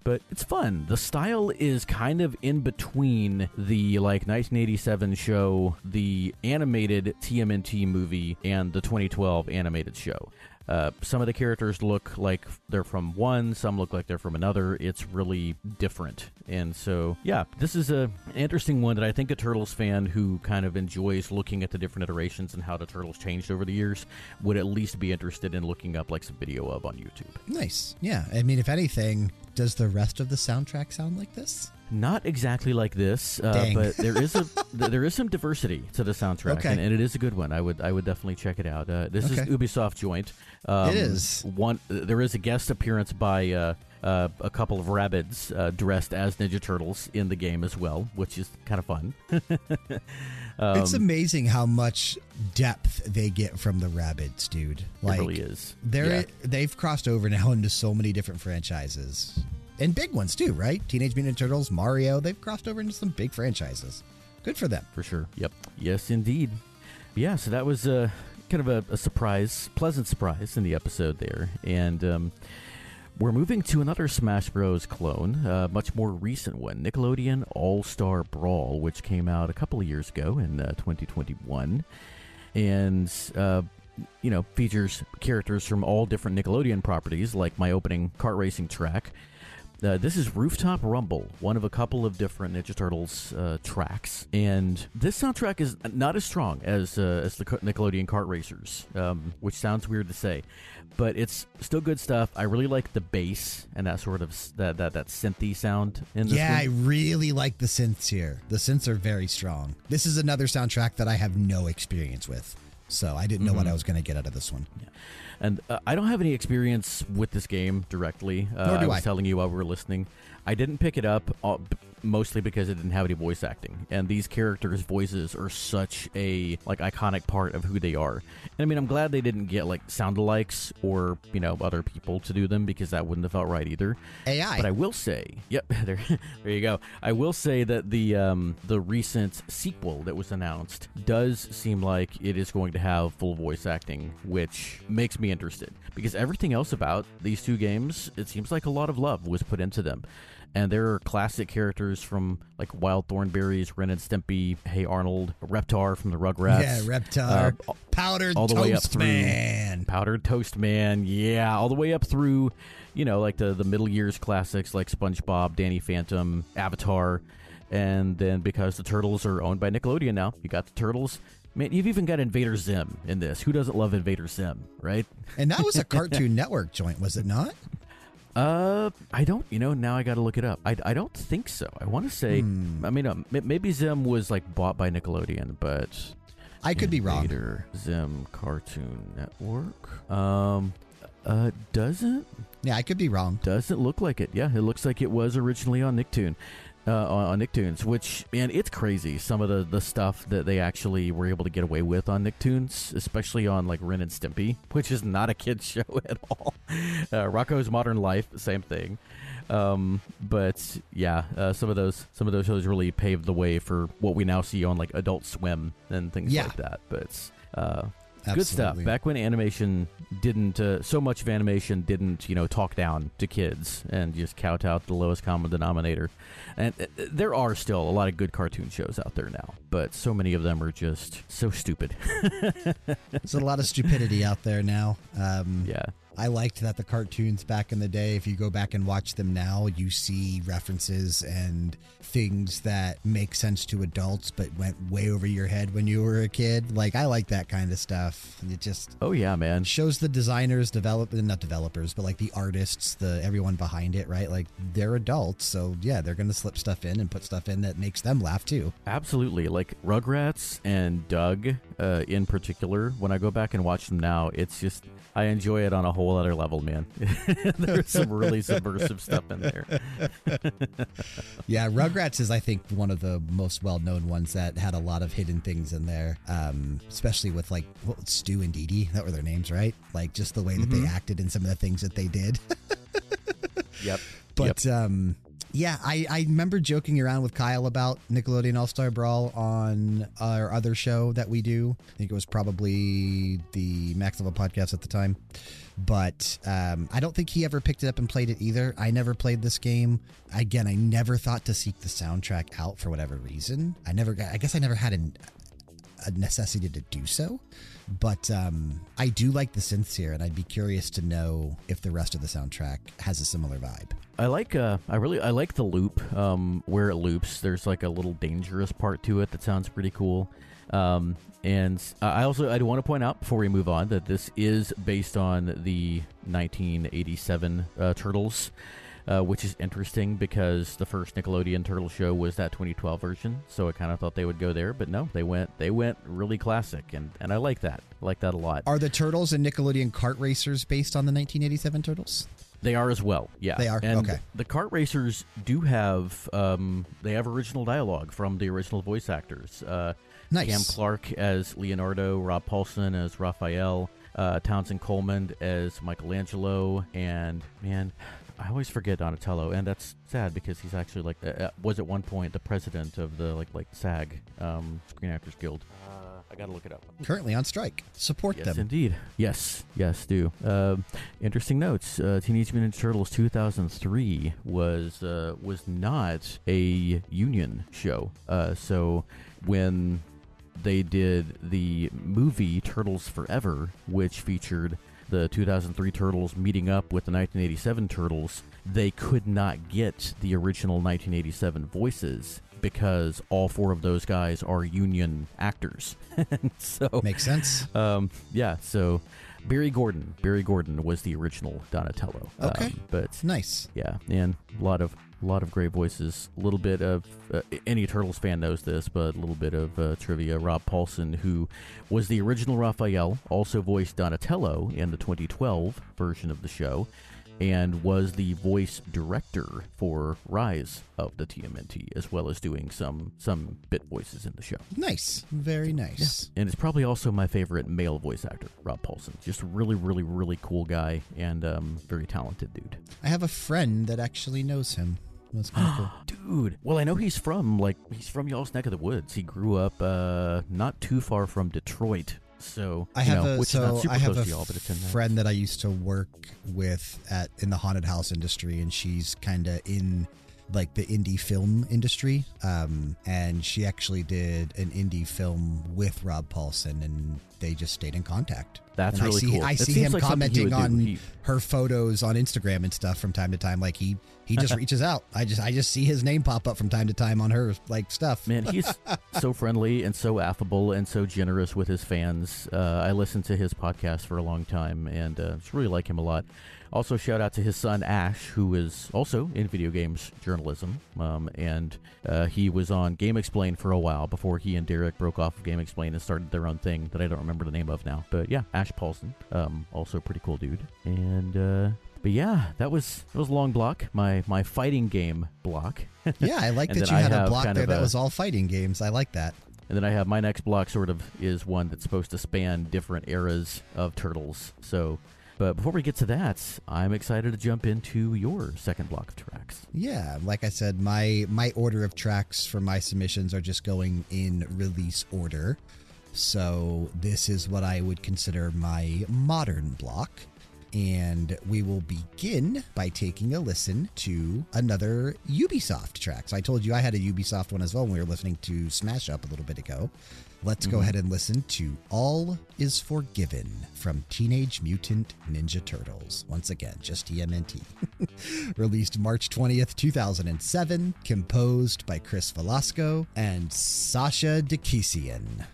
But it's fun. The style is kind of in between the like 1987 show, the animated TMNT movie, and the 2012 animated show. Uh, some of the characters look like they're from one, some look like they're from another. It's really different. And so, yeah, this is a, an interesting one that I think a Turtles fan who kind of enjoys looking at the different iterations and how the Turtles changed over the years would at least be interested in looking up like some video of on YouTube. Nice. Yeah. I mean, if anything, does the rest of the soundtrack sound like this? Not exactly like this, uh, but there is a there is some diversity to the soundtrack, okay. and, and, it is a good one. I would I would definitely check it out. Uh, this okay. is Ubisoft joint. Um, it is one. There is a guest appearance by uh, uh, a couple of rabbits uh, dressed as Ninja Turtles in the game as well, which is kind of fun. um, it's amazing how much depth they get from the rabbits, dude. Like, it really is. They're yeah. they've crossed over now into so many different franchises and big ones too, right? Teenage Mutant Turtles, Mario, they've crossed over into some big franchises. Good for them. For sure. Yep. Yes, indeed. Yeah, so that was uh kind of a, a surprise, pleasant surprise in the episode there, and um, we're moving to another Smash Bros. clone, a much more recent one, Nickelodeon All Star Brawl, which came out a couple of years ago in uh, 2021, and uh, you know features characters from all different Nickelodeon properties, like my opening kart racing track. Uh, this is Rooftop Rumble, one of a couple of different Ninja Turtles uh, tracks, and this soundtrack is not as strong as uh, as the Nickelodeon Kart Racers, um, which sounds weird to say, but it's still good stuff. I really like the bass and that sort of that that that synthy sound in this. Yeah, one. I really like the synths here. The synths are very strong. This is another soundtrack that I have no experience with, so I didn't know what I was going to get out of this one. And uh, I don't have any experience with this game directly. Uh, Nor do I was I. telling you while we were listening. I didn't pick it up uh, b- mostly because it didn't have any voice acting, and these characters' voices are such a like iconic part of who they are. And I mean, I'm glad they didn't get like sound alikes or you know other people to do them because that wouldn't have felt right either. AI. But I will say, yep, there, there you go. I will say that the um, the recent sequel that was announced does seem like it is going to have full voice acting, which makes me interested because everything else about these two games, it seems like a lot of love was put into them. And there are classic characters from like Wild Thornberrys, Ren and Stimpy, Hey Arnold, Reptar from the Rugrats. yeah, Reptar, uh, powdered all the toast way up through- man. Powdered Toast Man, yeah, all the way up through, you know, like the the middle years classics like SpongeBob, Danny Phantom, Avatar, and then because the turtles are owned by Nickelodeon now, you got the turtles. Man, you've even got Invader Zim in this. Who doesn't love Invader Zim, right? And that was a Cartoon Network joint, was it not? Uh, I don't. You know, now I got to look it up. I, I don't think so. I want to say. Hmm. I mean, um, m- maybe Zim was like bought by Nickelodeon, but I could be wrong. Invader Zim Cartoon Network. Um, uh, doesn't Yeah, I could be wrong. doesn't look like it. Yeah, it looks like it was originally on Nicktoon. Uh, on, on Nicktoons, which man, it's crazy. Some of the, the stuff that they actually were able to get away with on Nicktoons, especially on like Ren and Stimpy, which is not a kids show at all. Uh, Rocko's Modern Life, same thing. Um, but yeah, uh, some of those some of those shows really paved the way for what we now see on like Adult Swim and things Yeah. like that. But uh, good stuff. Back when animation didn't, uh, so much of animation didn't, you know, talk down to kids and just kowtow to the lowest common denominator. And uh, there are still a lot of good cartoon shows out there now, but so many of them are just so stupid. There's a lot of stupidity out there now. Um, yeah. I liked that the cartoons back in the day, if you go back and watch them now, you see references and things that make sense to adults but went way over your head when you were a kid. Like, I like that kind of stuff. It just Oh yeah, man. shows the designers, develop not developers, but like the artists, the everyone behind it, right? Like, they're adults. So, yeah, they're going to slip stuff in and put stuff in that makes them laugh too. Absolutely. Like Rugrats and Doug uh, in particular, when I go back and watch them now, it's just, I enjoy it on a whole other level, man. There's some really subversive stuff in there. Yeah, Rugrats is, I think, one of the most well known ones that had a lot of hidden things in there, um, especially with like what, Stu and Didi. That were their names, right? Like just the way that they acted and some of the things that they did. Yep. But um, yeah, I, I remember joking around with Kyle about Nickelodeon All Star Brawl on our other show that we do. I think it was probably the Max Level podcast at the time. But um, I don't think he ever picked it up and played it either. I never played this game. Again, I never thought to seek the soundtrack out for whatever reason. I never I guess I never had an, a necessity to do so. But um, I do like the synths here, and I'd be curious to know if the rest of the soundtrack has a similar vibe. I like uh I really I like the loop um where it loops. There's like a little dangerous part to it that sounds pretty cool. Um and I also I want to point out before we move on that this is based on the 1987 uh, Turtles. Uh, which is interesting because the first Nickelodeon Turtle show was that 2012 version, so I kind of thought they would go there, but no, they went they went really classic, and, and I like that, I like that a lot. Are the Turtles and Nickelodeon Kart Racers based on the 1987 Turtles? They are as well. Yeah, They are? And Okay. The kart racers do have um, they have original dialogue from the original voice actors. Uh, Nice. Cam Clarke as Leonardo, Rob Paulsen as Raphael, uh, Townsend Coleman as Michelangelo, and man. I always forget Donatello, and that's sad because he's actually like uh, uh, was at one point the president of the like like SAG um, Screen Actors Guild. Uh, I gotta look it up. Currently on strike. Support Yes, them. indeed. Yes, yes, do. Um interesting notes. Uh, Teenage Mutant Ninja Turtles 2003 was uh, was not a union show. Uh, so when they did the movie Turtles Forever, which featured the 2003 Turtles meeting up with the 1987 Turtles, they could not get the original 1987 voices because all four of those guys are union actors. so Makes sense. um, yeah, so Barry Gordon. Barry Gordon was the original Donatello. Okay. Um, but Nice. yeah, and a lot of a lot of great voices. A little bit of uh, any Turtles fan knows this, but a little bit of uh, trivia. Rob Paulsen, who was the original Raphael, also voiced Donatello in the 2012 version of the show, and was the voice director for Rise of the TMNT, as well as doing some some bit voices in the show. Nice. Very nice. And it's probably also my favorite male voice actor, Rob Paulsen. Just a really, really, really cool guy and um, very talented dude. I have a friend that actually knows him. That's kind of cool. Dude, well, I know he's from like he's from y'all's neck of the woods. He grew up uh, not too far from Detroit, so I you have know, a which is not so super I have close a to y'all, but it's in there. friend that I used to work with at in the haunted house industry, and she's kind of in like the indie film industry. Um, and she actually did an indie film with Rob Paulsen, and they just stayed in contact. That's and really I see, cool. I see him like commenting on He- her photos on Instagram and stuff from time to time. Like he he just reaches out. I just I just see his name pop up from time to time on her like stuff. Man, he's so friendly and so affable and so generous with his fans. Uh, I listened to his podcast for a long time and uh, just really like him a lot. Also, shout out to his son Ash, who is also in video games journalism, um, and uh, he was on GameXplain for a while before he and Derek broke off of GameXplain and started their own thing that I don't remember the name of now. But yeah, Ash Paulsen, um, also pretty cool dude. And uh, but yeah, that was that was a long block. My my fighting game block. Yeah, I like that you had a block kind there that a- was all fighting games. I like that. And then I have my next block sort of is one that's supposed to span different eras of Turtles. So, but before we get to that, I'm excited to jump into your second block of tracks. Yeah, like I said, my my order of tracks for my submissions are just going in release order. So this is what I would consider my modern block. And we will begin by taking a listen to another Ubisoft track. So I told you I had a Ubisoft one as well when we were listening to Smash Up a little bit ago. Let's go mm-hmm. ahead and listen to All Is Forgiven from Teenage Mutant Ninja Turtles. Once again, just TMNT. Released March 20th, 2007, composed by Cris Velasco and Sascha Dikiciyan.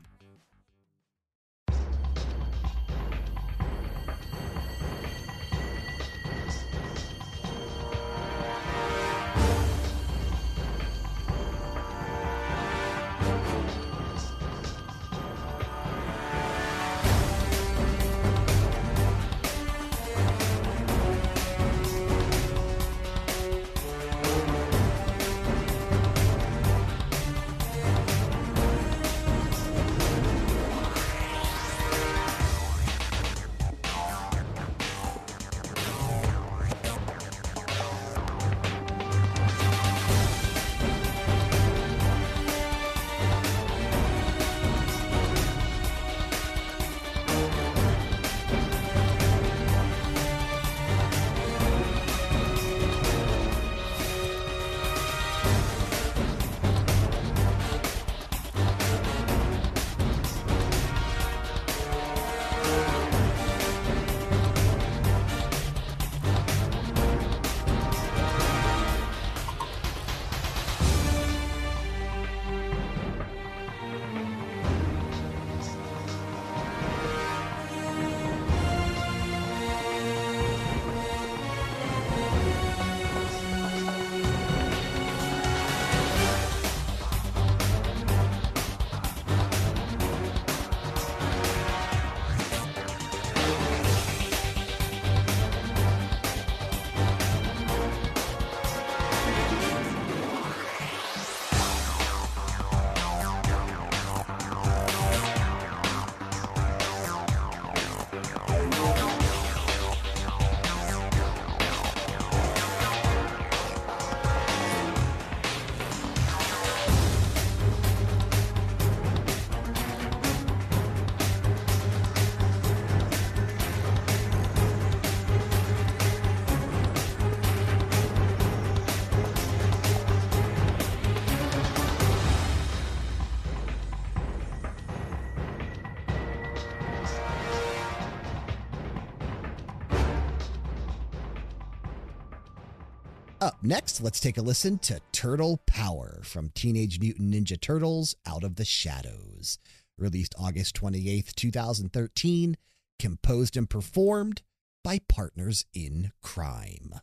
Let's take a listen to Turtle Power from Teenage Mutant Ninja Turtles Out of the Shadows. Released August 28th, 2013, composed and performed by Partners in Kryme.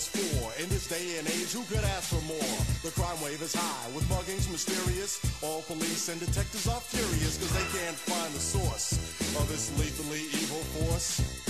In this day and age, who could ask for more? The crime wave is high, with muggings mysterious. All police and detectives are furious, cause they can't find the source of this lethally evil force.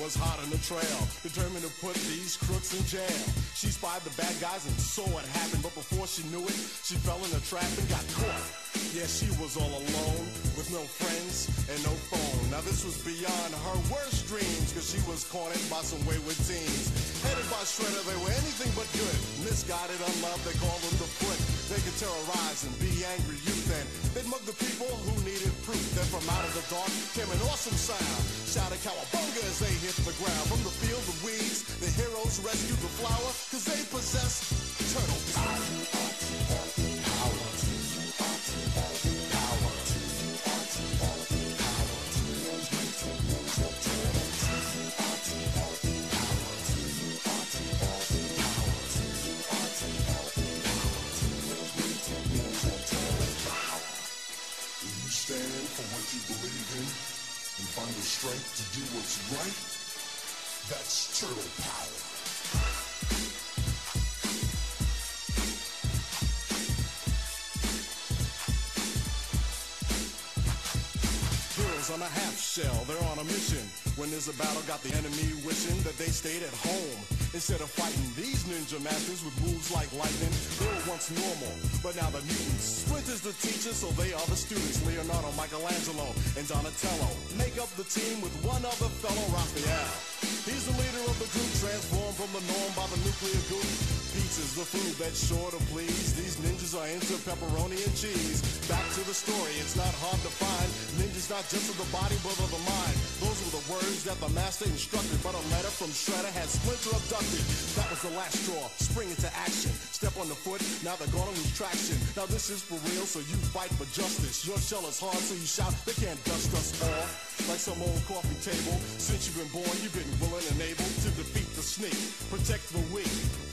Was hot on the trail, determined to put these crooks in jail. She spied the bad guys and saw what happened, but before she knew it, she fell in a trap and got caught. Yeah, she was all alone, with no friends and no phone. Now this was beyond her worst dreams, cause she was cornered by some wayward teens. Headed by Shredder, they were anything but good. Misguided, unloved, they called them the foot. They could terrorize and be angry youth, and they'd mug the people who needed proof. Then from out of the dark came an awesome sound. Shouted cowabunga as they hit the ground. From the field of weeds, the heroes rescued the flower, cause they possessed turtle power. Find the strength to do what's right, that's turtle power. Heroes on a half shell, they're on a mission. When there's a battle, got the enemy wishing that they stayed at home. Instead of fighting these ninja masters with moves like lightning, they were once normal, but now the mutants. Splinter's the teacher, so they are the students. Leonardo, Michelangelo, and Donatello make up the team with one other fellow, Raphael. He's the leader of the group, transformed from the norm by the nuclear goo. Pizza's the food that's sure to please. These ninjas are into pepperoni and cheese. Back to the story, it's not hard to find. Ninjas not just of the body, but of the mind. Those were the words that the master instructed. But a letter from Shredder had Splinter abducted. That was the last straw. Spring into action. Step on the foot, now they're gonna lose traction. Now this is for real, so you fight for justice. Your shell is hard, so you shout, they can't dust us off. Like some old coffee table. Since you've been born, you've been willing and able to defeat the snake. Protect the weak.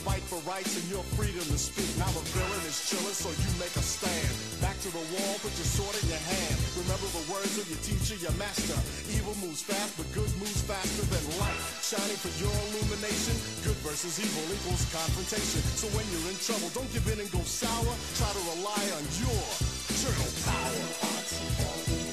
Fight for rights and your freedom to speak. Now the villain is chilling, so you make a stand. Back to the wall, put your sword in your hand. Remember the words of your teacher, your master. Evil moves fast, but good moves faster than light. Shining for your illumination. Good versus evil equals confrontation. So when you're in trouble, don't give in and go sour. Try to rely on your turtle power.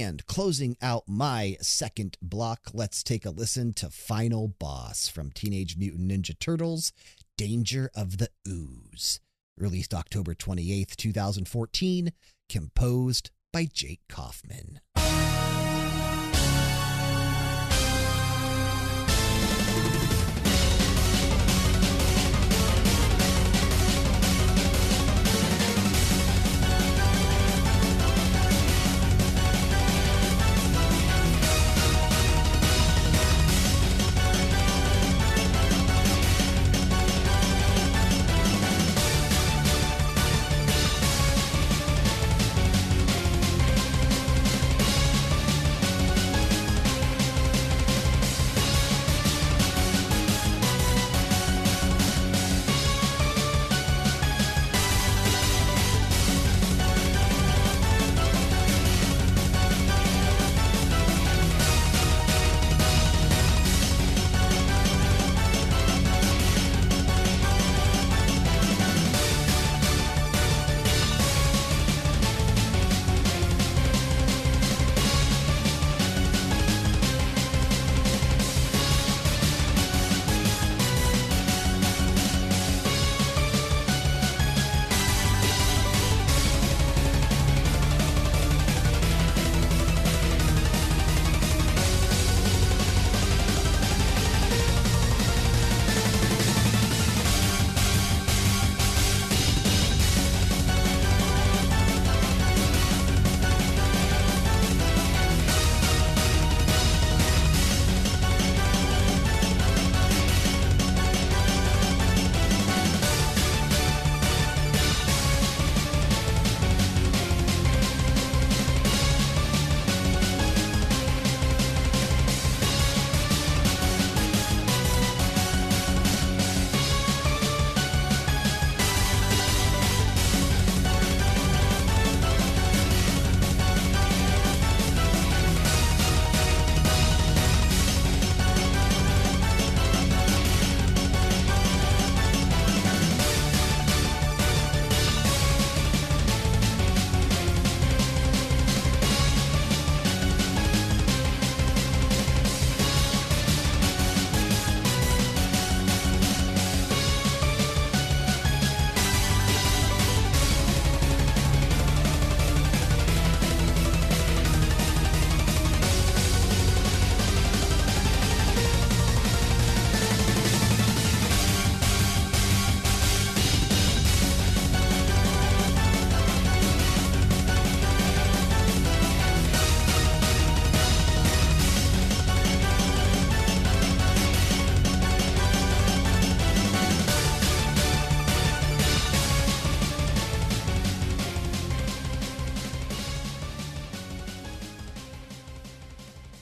And closing out my second block, let's take a listen to Final Boss from Teenage Mutant Ninja Turtles Danger of the Ooze. Released October 28th, 2014, composed by Jake Kaufman.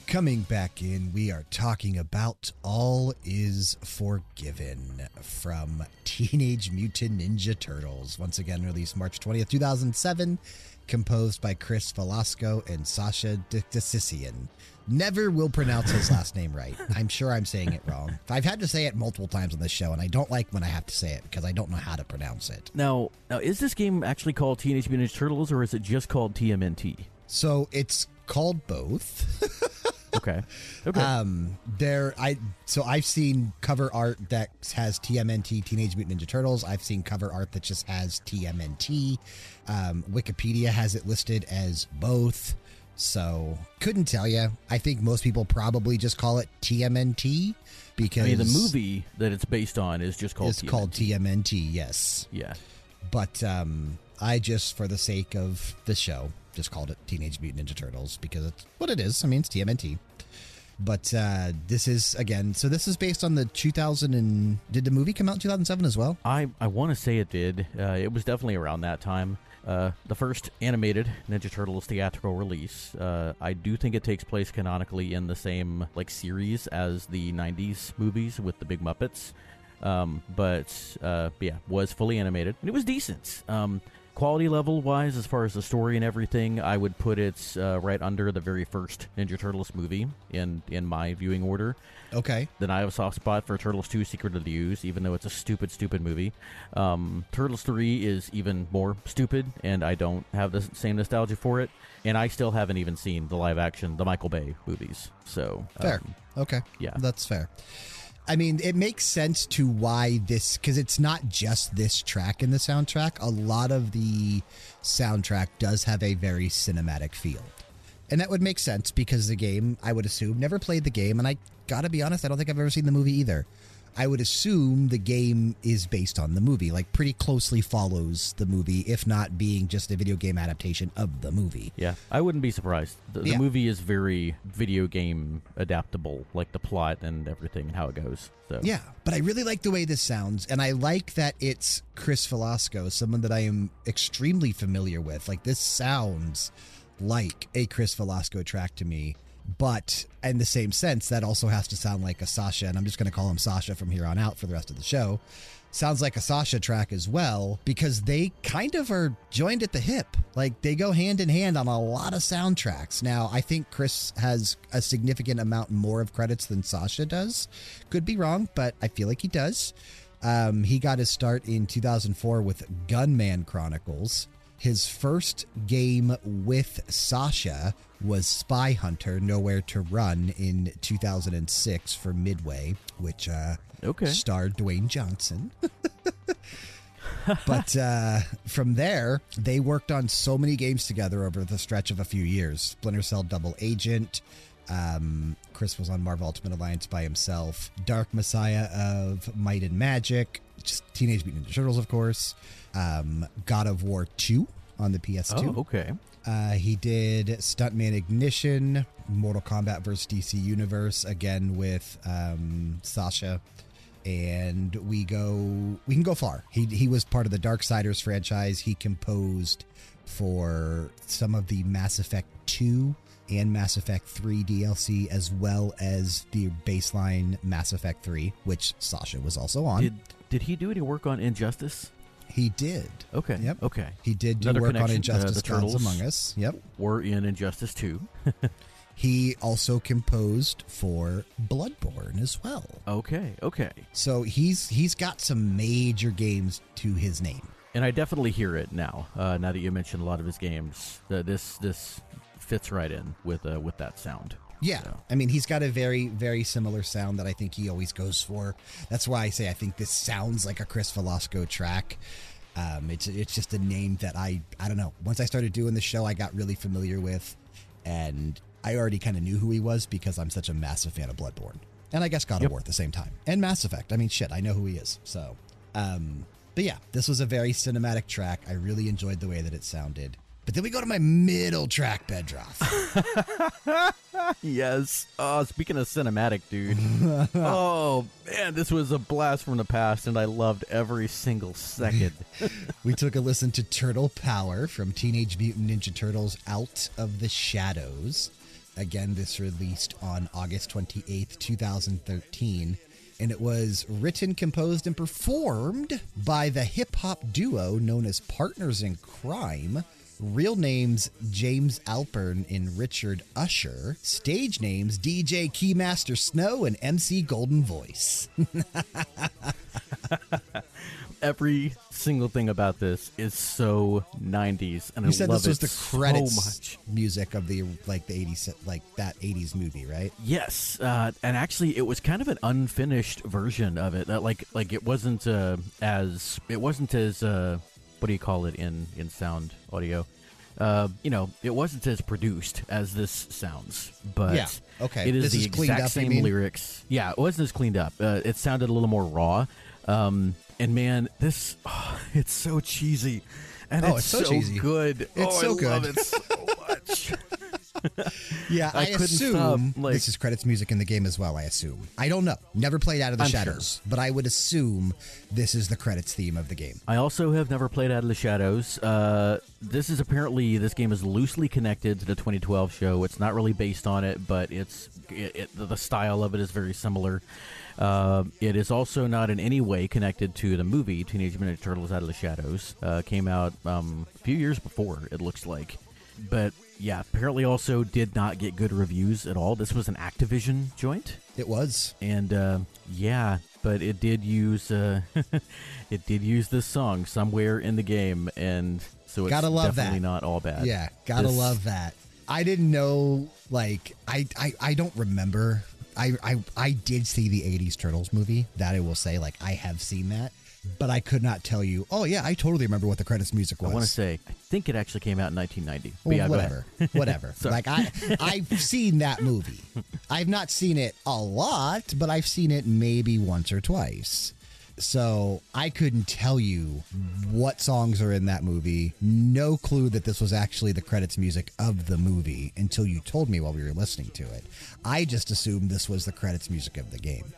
Coming back in, we are talking about All Is Forgiven from Teenage Mutant Ninja Turtles. Once again, released March 20th, 2007, composed by Cris Velasco and Sascha Dictasissian. Never will pronounce his last name right. I'm sure I'm saying it wrong. I've had to say it multiple times on this show, and I don't like when I have to say it because I don't know how to pronounce it. Now, now is this game actually called Teenage Mutant Ninja Turtles or is it just called TMNT? So it's called both. Okay. Okay. Um, there, I so I've seen cover art that has TMNT Teenage Mutant Ninja Turtles. I've seen cover art that just has TMNT. Um, Wikipedia has it listed as both. So couldn't tell you. I think most people probably just call it TMNT because I mean, the movie that it's based on is just called It's TMNT. called TMNT. Yes, Yeah. but um, I just, for the sake of the show, just called it Teenage Mutant Ninja Turtles because it's what it is. I mean, it's TMNT. But uh, this is again. So this is based on the 2000 and did the movie come out in 2007 as well? I, I want to say it did. Uh, it was definitely around that time. Uh, the first animated Ninja Turtles theatrical release. Uh, I do think it takes place canonically in the same like series as the '90s movies with the Big Muppets. Um, but uh, yeah, was fully animated and it was decent. Um, quality level wise, as far as the story and everything, I would put it uh, right under the very first Ninja Turtles movie in in my viewing order. Okay. Then I have a soft spot for Turtles 2 Secret of the Ooze, even though it's a stupid, stupid movie. Um, Turtles 3 is even more stupid, and I don't have the same nostalgia for it. And I still haven't even seen the live action, the Michael Bay movies. So, Fair. um, okay. yeah. That's fair. I mean, it makes sense to why this, because it's not just this track in the soundtrack. A lot of the soundtrack does have a very cinematic feel. And that would make sense because the game, I would assume, never played the game. And I gotta be honest, I don't think I've ever seen the movie either. I would assume the game is based on the movie, like pretty closely follows the movie, if not being just a video game adaptation of the movie. yeah, I wouldn't be surprised. The, the Yeah. movie is very video game adaptable, like the plot and everything and how it goes. So, Yeah, but I really like the way this sounds, and I like that it's Cris Velasco, someone that I am extremely familiar with. Like this sounds like a Cris Velasco track to me, but in the same sense, that also has to sound like a Sascha, and I'm just going to call him Sascha from here on out for the rest of the show. Sounds like a Sascha track as well because they kind of are joined at the hip. Like they go hand in hand on a lot of soundtracks. Now, I think Cris has a significant amount more of credits than Sascha does. Could be wrong, but I feel like he does. Um, he got his start in 2004 with Gunman Chronicles. His first game with Sascha was Spy Hunter Nowhere to Run in 2006 for Midway, which uh, Okay. starred Dwayne Johnson. but uh, from there, they worked on so many games together over the stretch of a few years. Splinter Cell Double Agent. Um, Cris was on Marvel Ultimate Alliance by himself. Dark Messiah of Might and Magic. Just Teenage Mutant Ninja Turtles, of course. Um, God of War 2 on the PS2. Oh, okay. Uh, he did Stuntman Ignition, Mortal Kombat vs. DC Universe, again with um, Sascha. And we go, we can go far. He, he was part of the Darksiders franchise. He composed for some of the Mass Effect 2 and Mass Effect 3 DLC, as well as the baseline Mass Effect 3, which Sascha was also on. Did did he do any work on Injustice? he did. Okay. Yep. Okay. He did do Another work on uh, Injustice the Turtles. Among Us. Yep. We're in Injustice 2. He also composed for Bloodborne as well. Okay. Okay. So he's he's got some major games to his name. And I definitely hear it now. Uh, now that you mentioned a lot of his games, uh, this this fits right in with uh, with that sound. Yeah. So, I mean, he's got a very very similar sound that I think he always goes for. That's why I say I think this sounds like a Cris Velasco track. Um, it's it's just a name that I I don't know. Once I started doing the show, I got really familiar with, and I already kind of knew who he was because I'm such a massive fan of Bloodborne, and I guess God Yep. of War at the same time, and Mass Effect. I mean, shit, I know who he is. So, um, but yeah, this was a very cinematic track. I really enjoyed the way that it sounded. But then we go to my middle track, Bedroth. yes. Oh, speaking of cinematic, dude. oh man, this was a blast from the past, and I loved every single second. we took a listen to Turtle Power from Teenage Mutant Ninja Turtles Out of the Shadows. Again, this released on August 28th, 2013. And it was written, composed, and performed by the hip hop duo known as Partners in Kryme. Real names James Alpern and Richard Usher. Stage names DJ Keymaster Snow and MC Golden Voice. Every single thing about this is so 90s, and You I said love this was it the so credits much. music of the like the 80s like that 80s movie, right? Yes, uh, and actually, it was kind of an unfinished version of it. That like like it wasn't uh, as it wasn't as uh, what do you call it in in sound audio? Uh, you know, it wasn't as produced as this sounds, but Yeah, okay. it is This the is exact up, same lyrics. Yeah, it wasn't as cleaned up. Uh, it sounded a little more raw. Um, and man, this it's so cheesy, and Oh, it's, it's so cheesy. good. It's oh, so I love good. it so much. Yeah, I I, assume stop, like- this is credits music in the game as well. I assume. I don't know. Never played Out of the I'm sure. Shadows, but I would assume this is the credits theme of the game. I also have never played Out of the Shadows. Uh, this is apparently this game is loosely connected to the 2012 show. It's not really based on it, but it's it, it, the style of it is very similar. Uh, it is also not in any way connected to the movie Teenage Mutant Turtles: Out of the Shadows. Uh, came out um, a few years before. It looks like, but yeah, apparently also did not get good reviews at all. This was an Activision joint It was. and uh, yeah, but it did use uh, it did use this song somewhere in the game, and so it's Gotta love definitely that. not all bad. Yeah, gotta This- love that. I didn't know. Like, I, I, I don't remember. I, I, I did see the '80s Turtles movie. That I will say. Like, I have seen that, but I could not tell you. Oh yeah, I totally remember what the credits music was. I want to say I think it actually came out in 1990. Well, yeah, whatever, whatever. Like I, I've seen that movie. I've not seen it a lot, but I've seen it maybe once or twice. So I couldn't tell you what songs are in that movie. No clue that this was actually the credits music of the movie until you told me while we were listening to it. I just assumed this was the credits music of the game.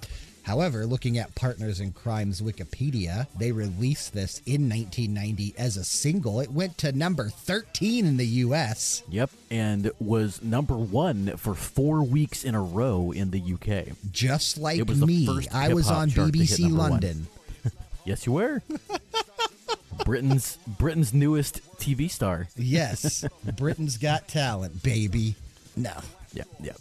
However, looking at Partners in Kryme's Wikipedia, they released this in 1990 as a single. It went to number 13 in the US. Yep, and was number one for four weeks in a row in the UK. Just like It was me, I was on chart to hit BBC. London. Yes, you were. Britain's Britain's newest TV star. Yes, Britain's Got Talent, baby. No, Yeah, yeah.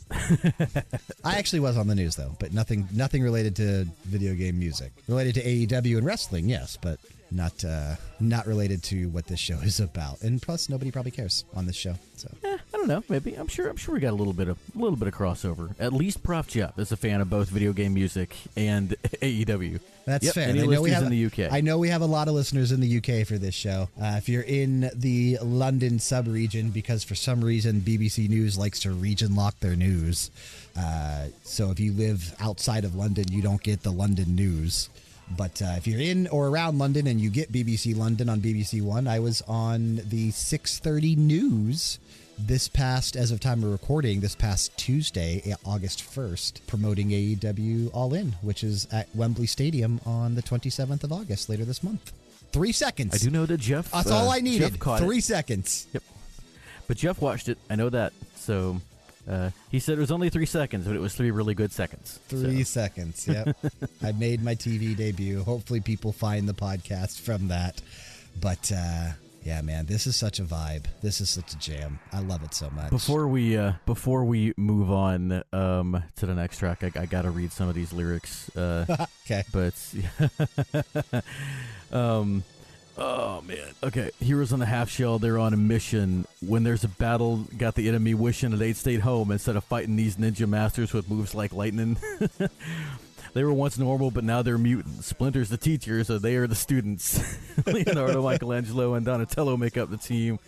I actually was on the news though, but nothing, nothing related to video game music. Related to AEW and wrestling, yes, but not, uh, not related to what this show is about. And plus, nobody probably cares on this show. So Eh, don't know. Maybe I'm sure. I'm sure we got a little bit of a little bit of crossover. At least Prof Jeff is a fan of both video game music and AEW. That's Yep, fair. Any I know we have in the UK? I know we have a lot of listeners in the UK for this show. Uh, if you're in the London sub-region, because for some reason BBC News likes to region lock their news, uh, so if you live outside of London, you don't get the London news. But uh, if you're in or around London and you get BBC London on BBC One, I was on the 6:30 news this past, as of time of recording, this past Tuesday, eh, August 1st, promoting AEW All In, which is at Wembley Stadium on the 27th of August, later this month. Three seconds. I do know that Jeff. That's uh, all I needed. Three it. seconds. Yep. But Jeff watched it. I know that. So uh, he said it was only three seconds, but it was three really good seconds. Three So, seconds. Yep. I made my TV debut. Hopefully, people find the podcast from that. But uh, yeah, man, this is such a vibe. This is such a jam. I love it so much. before we uh, before we move on um, to the next track, I, I got to read some of these lyrics. Uh, okay. but um oh man okay heroes on the half shell they're on a mission when there's a battle got the enemy wishing that they'd stayed home instead of fighting these ninja masters with moves like lightning they were once normal but now they're mutants splinter's the teacher so they are the students leonardo michelangelo and donatello make up the team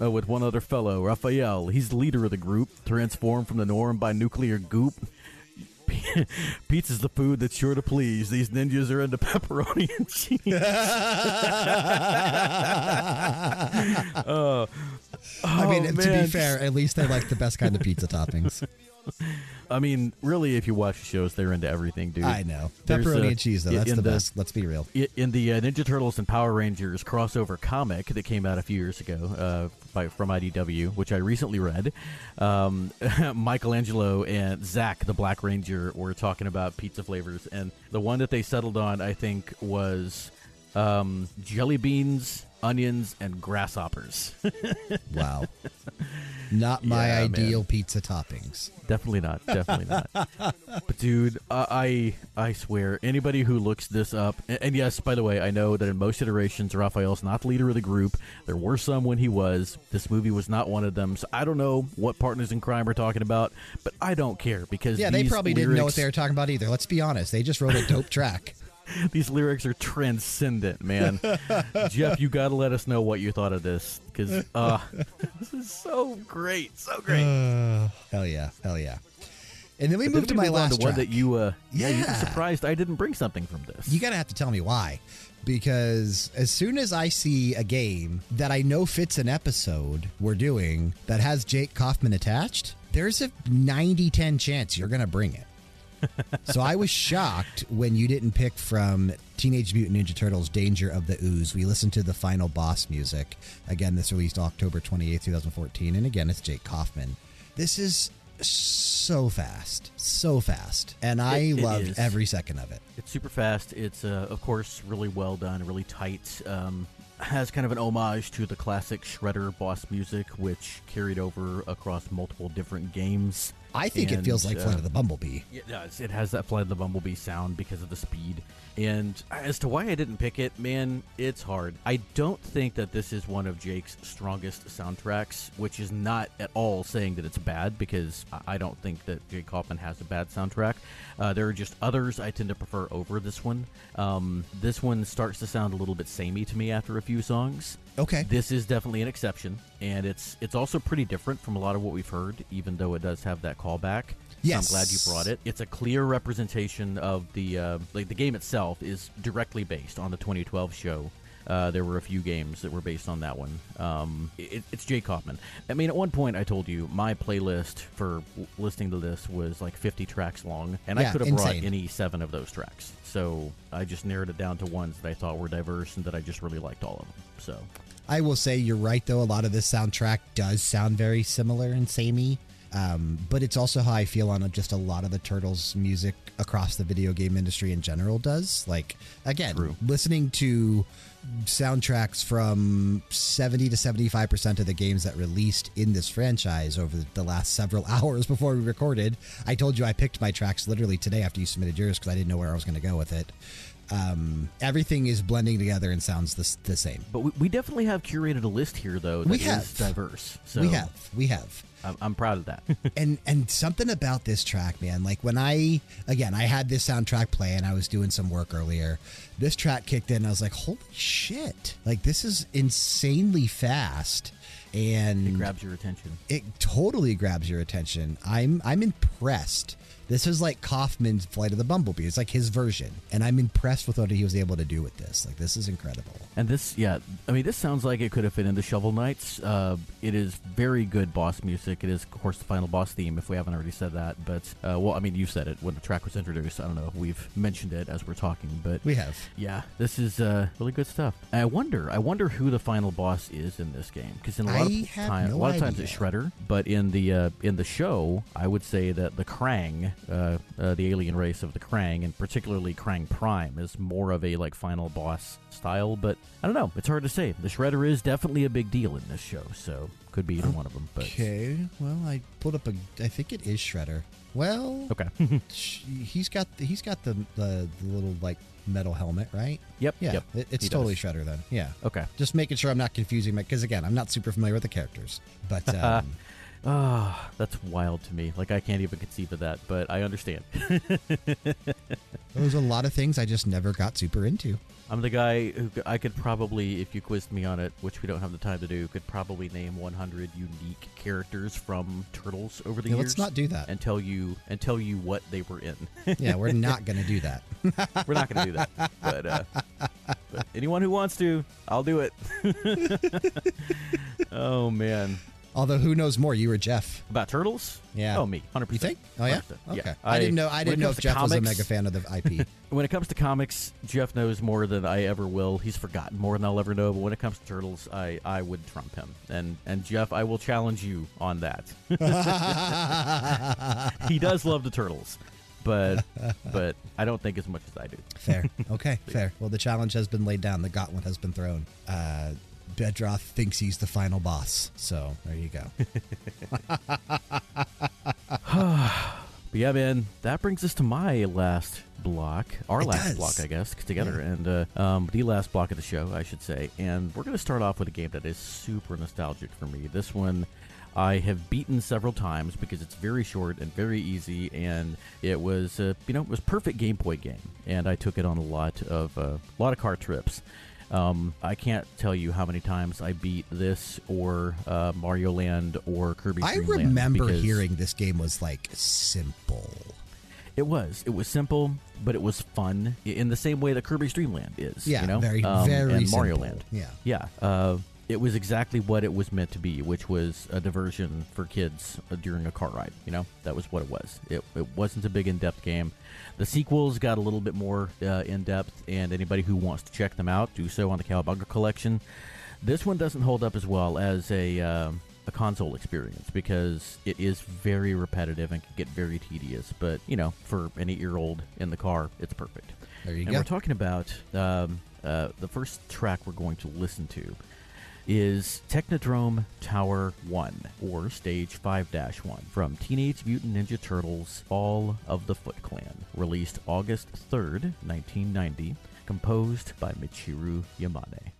uh, with one other fellow raphael he's the leader of the group transformed from the norm by nuclear goop Pizza's the food that's sure to please. These ninjas are into pepperoni and cheese. I mean, Oh, to be fair, at least they like the best kind of pizza toppings. I mean, really, if you watch the shows, they're into everything, dude. I know. There's, Pepperoni and cheese, though. in That's the, the- best. Let's be real. I- In the uh, Ninja Turtles and Power Rangers crossover comic that came out a few years ago uh, by, from IDW, which I recently read, um, Michelangelo and Zack, the Black Ranger, were talking about pizza flavors, and the one that they settled on, I think, was um, jelly beans, onions, and grasshoppers. Wow. Not my Yeah, man. ideal pizza toppings. Definitely not. Definitely not. But dude, I I I swear, anybody who looks this up, and, and yes, by the way, I know that in most iterations, Raphael's not the leader of the group. There were some when he was. This movie was not one of them. So I don't know what Partners in Kryme are talking about, but I don't care because Yeah, they probably didn't know what they were talking about either. Let's be honest. They just wrote a dope track. These lyrics are transcendent, man. Jeff, you got to let us know what you thought of this because uh, this is so great, so great. Uh, hell yeah. Hell yeah. And then we But moved to then my move last one that you, uh, yeah, you were surprised I didn't bring something from this. You gotta have to tell me why. Because as soon as I see a game that I know fits an episode we're doing that has Jake Kaufman attached, there's a 90 10 chance you're gonna bring it. So I was shocked when you didn't pick from Teenage Mutant Ninja Turtles Danger of the Ooze. We listened to the final boss music. Again, this released October 28th, 2014. And again, it's Jake Kaufman. This is so fast. So fast. And I It- it loved is. every second of it. It's super fast. It's, uh, of course, really well done, really tight. Um, has kind of an homage to the classic Shredder boss music, which carried over across multiple different games. I think it feels like uh, Flight of the Bumblebee. It does. It has that Flight of the Bumblebee sound because of the speed. And as to why I didn't pick it, man, it's hard. I don't think that this is one of Jake's strongest soundtracks, which is not at all saying that it's bad because I- don't think that Jake Kaufman has a bad soundtrack. Uh, there are just others I tend to prefer over this one. Um, this one starts to sound a little bit samey to me after a few songs. Okay. This is definitely an exception, and it's it's also pretty different from a lot of what we've heard, even though it does have that callback. So I'm glad you brought it. It's a clear representation of the uh, like the game itself is directly based on the 2012 show. Uh, there were a few games that were based on that one. Um, it, it's Jake Kaufman. I mean, at one point I told you my playlist for l- listening to this was like 50 tracks long, and I could have brought any seven of those tracks. So I just narrowed it down to ones that I thought were diverse and that I just really liked all of them. So I will say you're right, though. A lot of this soundtrack does sound very similar and samey. Um, but it's also how I feel on just a lot of the Turtles music across the video game industry in general does. Like, again, True. listening to soundtracks from 70 to 75% of the games that released in this franchise over the last several hours before we recorded. I told you I picked my tracks literally today after you submitted yours because I didn't know where I was going to go with it. Um, everything is blending together and sounds the, the same. But we, we definitely have curated a list here, though, that We is have. diverse. So we have, we have. I'm, I'm proud of that. and and something about this track, man. Like when I again, I had this soundtrack play and I was doing some work earlier. This track kicked in. I was like, holy shit! Like this is insanely fast, and it grabs your attention. it totally grabs your attention. I'm I'm impressed. This is like Kaufman's Flight of the Bumblebee. It's like his version, and I'm impressed with what he was able to do with this. Like this is incredible. And this, yeah, I mean, this sounds like it could have fit into Shovel Knights. Uh, it is very good boss music. It is, of course, the final boss theme, if we haven't already said that. But, uh, well, I mean, you said it when the track was introduced. I don't know if we've mentioned it as we're talking, but We have. yeah, this is uh, really good stuff. I wonder, I wonder who the final boss is in this game because in a lot I of time, no a lot of times it's Shredder, but in the uh, in the show, I would say that the Krang, uh, uh, the alien race of the Krang, and particularly Krang Prime, is more of a like final boss style. But I don't know; it's hard to say. The Shredder is definitely a big deal in this show, so could be either one of them. But Okay. Well, I pulled up a. I think it is Shredder. Well, okay, he's got the, he's got the, the the little like metal helmet, right? yep, Yeah, yep, it- it's totally does. Shredder then. Yeah. Okay. Just making sure I'm not confusing my because again I'm not super familiar with the characters, but um, Ah, that's wild to me. Like I can't even conceive of that, but I understand. There's a lot of things I just never got super into. I'm the guy who I could probably, if you quizzed me on it, which we don't have the time to do, could probably name 100 unique characters from Turtles over the Yeah, years. let's not do that. and tell you and tell you what they were in. yeah, we're not gonna do that. we're not going to do that, but, uh, but anyone who wants to, I'll do it. oh man, Although who knows more, you or Jeff? About turtles? Yeah. Oh, me. 100%. You think? Oh yeah. 100%. Okay. I, didn't know. I didn't know if Jeff was a mega fan of the IP. When it comes to comics, Jeff knows more than I ever will. He's forgotten more than I'll ever know. But when it comes to turtles, I, I would trump him. And and Jeff, I will challenge you on that. he does love the turtles, but but I don't think as much as I do. fair. Okay. Fair. Well, the challenge has been laid down. The gauntlet has been thrown. Uh, Bedroth thinks he's the final boss. So there you go. But yeah, man, that brings us to my last block, our It last does. block, I guess, together, and uh, um, the last block of the show, I should say. And we're going to start off with a game that is super nostalgic for me. This one I have beaten several times because it's very short and very easy, and it was, uh, you know, it was perfect Game Boy game, and I took it on a lot of uh, a lot of car trips. Um, I can't tell you how many times I beat this or uh, Mario Land or Kirby. I Dream remember hearing this game was like simple. It was. It was simple, but it was fun in the same way that Kirby's Dream Land is. Yeah, you know? very, Um, very and Mario simple. Land. Yeah. Yeah. Uh, it was exactly what it was meant to be, which was a diversion for kids uh, during a car ride. You know, that was what it was. It, it wasn't a big in-depth game. The sequels got a little bit more uh, in-depth, and anybody who wants to check them out, do so on the Cowabunga collection. This one doesn't hold up as well as a um a console experience because it is very repetitive and can get very tedious. But you know, for an eight-year-old in the car, it's perfect. There you and go. we're talking about um, uh, the first track we're going to listen to is Technodrome Tower 1 or Stage 5-1 from Teenage Mutant Ninja Turtles Fall of the Foot Clan, released August 3rd, 1990, composed by Michiru Yamane.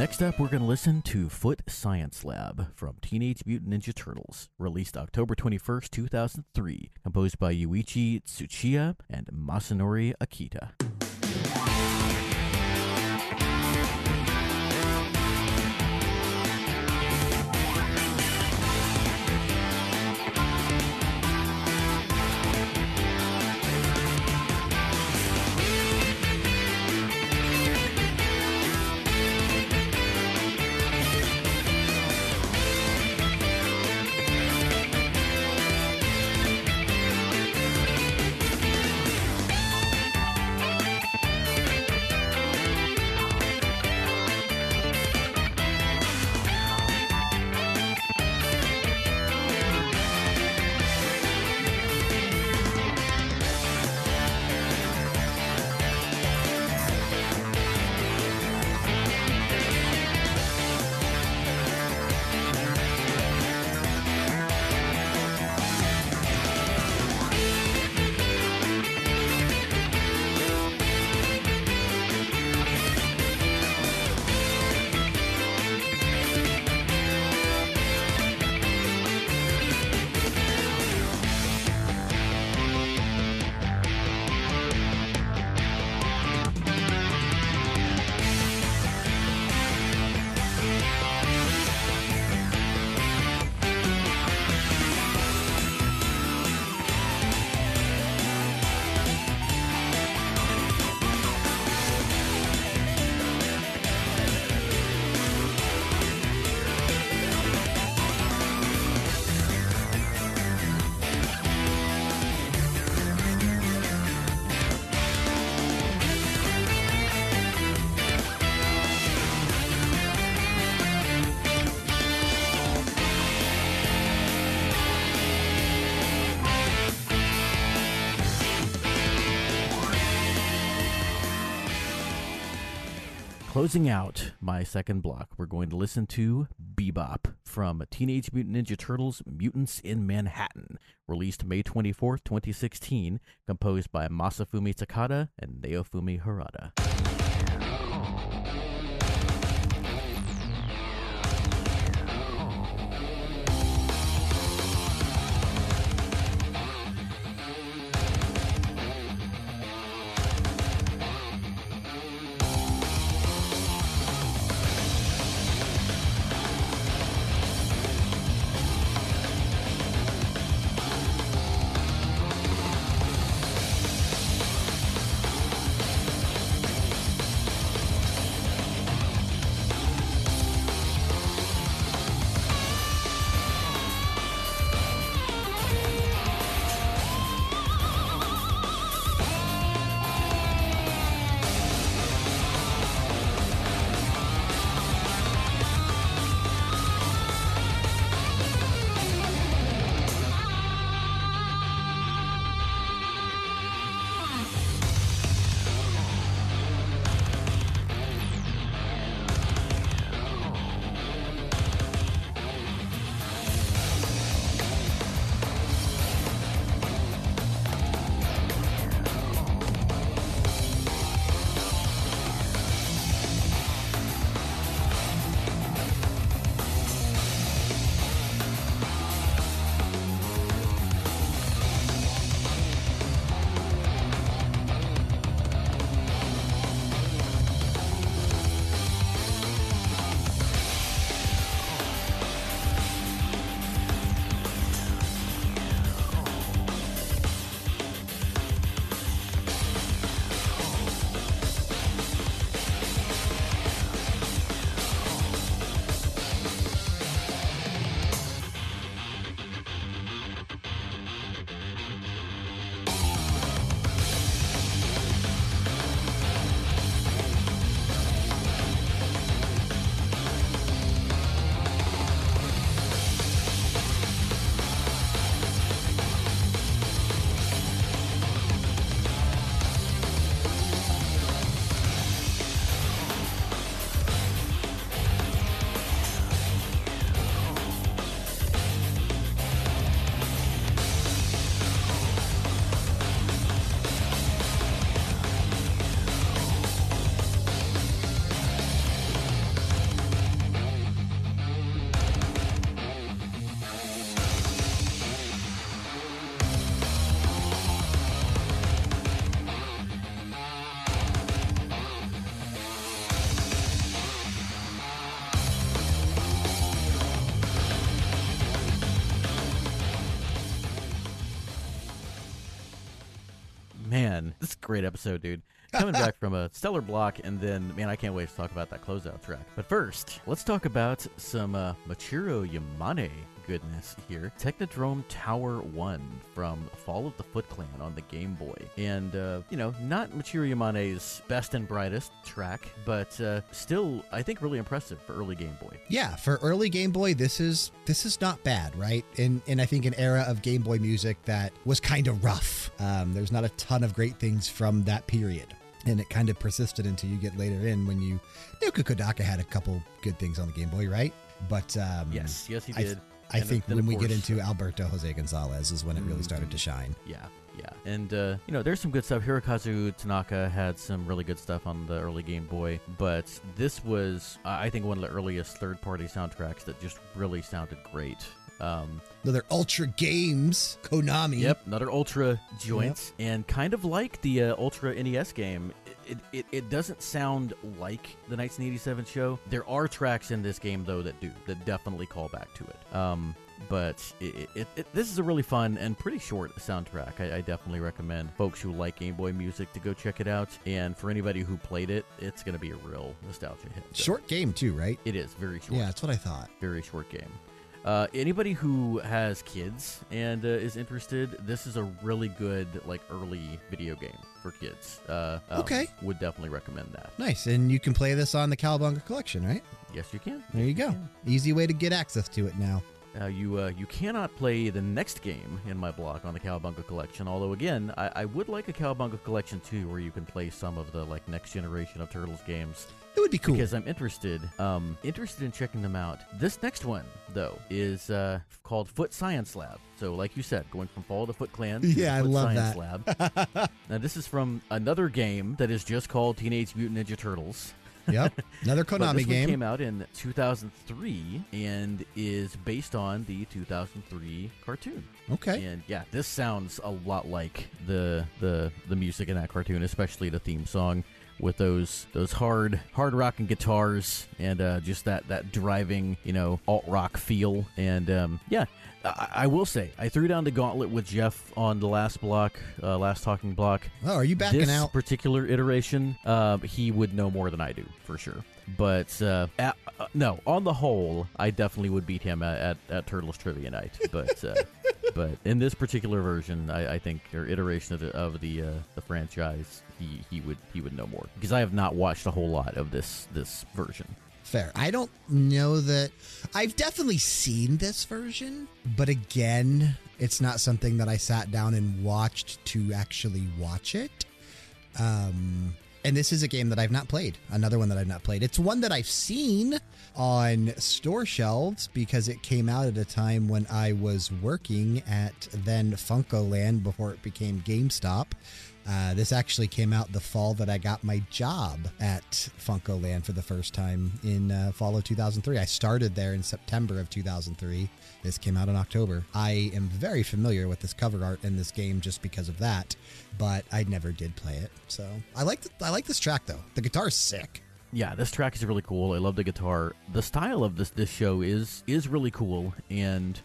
Next up, we're going to listen to Foot Science Lab from Teenage Mutant Ninja Turtles, released October 21st, 2003, composed by Yuichi Tsuchiya and Masanori Akita. Closing out my second block, we're going to listen to Bebop from Teenage Mutant Ninja Turtles Mutants in Manhattan, released May 24th, 2016, composed by Masafumi Takada and Naofumi Harada. Great episode, dude. Coming back from a stellar block, and then, man, I can't wait to talk about that closeout track. But first, let's talk about some uh, Michiru Yamane goodness here. Technodrome Tower 1 from Fall of the Foot Clan on the Game Boy. And, uh, you know, not Michiru Yamane's best and brightest track, but uh, still, I think, really impressive for early Game Boy. Yeah, for early Game Boy, this is this is not bad, right? In in I think an era of Game Boy music that was kind of rough. Um, there's not a ton of great things from that period. And it kind of persisted until you get later in when you Naoki Kodaka had a couple good things on the Game Boy, right? But um, Yes, yes, he did. I think then, when we get into uh, Alberto Jose Gonzalez is when it really started to shine. Yeah, yeah. And, uh, you know, there's some good stuff. Hirokazu Tanaka had some really good stuff on the early Game Boy, but this was, uh, I think, one of the earliest third party soundtracks that just really sounded great. Um, Another Ultra Games, Konami. Yep, another Ultra joint, and kind of like the uh, Ultra NES game. It, it, it doesn't sound like the 1987 show. There are tracks in this game though that do that definitely call back to it. Um, but it, it, it, this is a really fun and pretty short soundtrack. I, I definitely recommend folks who like Game Boy music to go check it out. And for anybody who played it, it's going to be a real nostalgia hit. So Short game too, right? It is very short Yeah, that's what I thought. very short game. Uh, anybody who has kids and uh, is interested, this is a really good like early video game for kids. Uh, um, Okay. would definitely recommend that. Nice, and you can play this on the Cowabunga collection, right? Yes, you can. There you Yes, go. Easy way to get access to it now. Uh, you uh, you cannot play the next game in my block on the Cowabunga collection. Although again, I, I would like a Cowabunga collection too, where you can play some of the like next generation of Turtles games. It would be cool. Because I'm interested, um, interested in checking them out. This next one, though, is uh, called Foot Science Lab. So, like you said, going from Fall of the Foot Clan to Yeah, I love Science that. Lab. now, this is from another game that is just called Teenage Mutant Ninja Turtles. Yep. Another Konami this one game. came out in 2003 and is based on the 2003 cartoon. Okay. And yeah, this sounds a lot like the the the music in that cartoon, especially the theme song with those those hard hard rocking guitars and uh, just that that driving you know alt rock feel. And um, yeah, I, I will say I threw down the gauntlet with Jeff on the last block, uh, last talking block. Oh, are you backing out this out? particular iteration, uh, he would know more than I do for sure. But uh, at, uh, no, on the whole, I definitely would beat him at, at, at Turtles Trivia Night. But uh, but in this particular version, I, I think or iteration of the of the, uh, the franchise, he, he would he would know more because I have not watched a whole lot of this this version. Fair. I don't know that I've definitely seen this version, but again, it's not something that I sat down and watched to actually watch it. Um, and this is a game that I've not played. Another one that I've not played. It's one that I've seen on store shelves because it came out at a time when I was working at then FuncoLand before it became GameStop. Uh, this actually came out the fall that I got my job at FuncoLand for the first time in uh, fall of 2003. I started there in September of 2003. This came out in October. I am very familiar with this cover art in this game just because of that, but I never did play it. So I like I like this track though. The guitar is sick. Yeah, this track is really cool. I love the guitar. The style of this this show is is really cool, and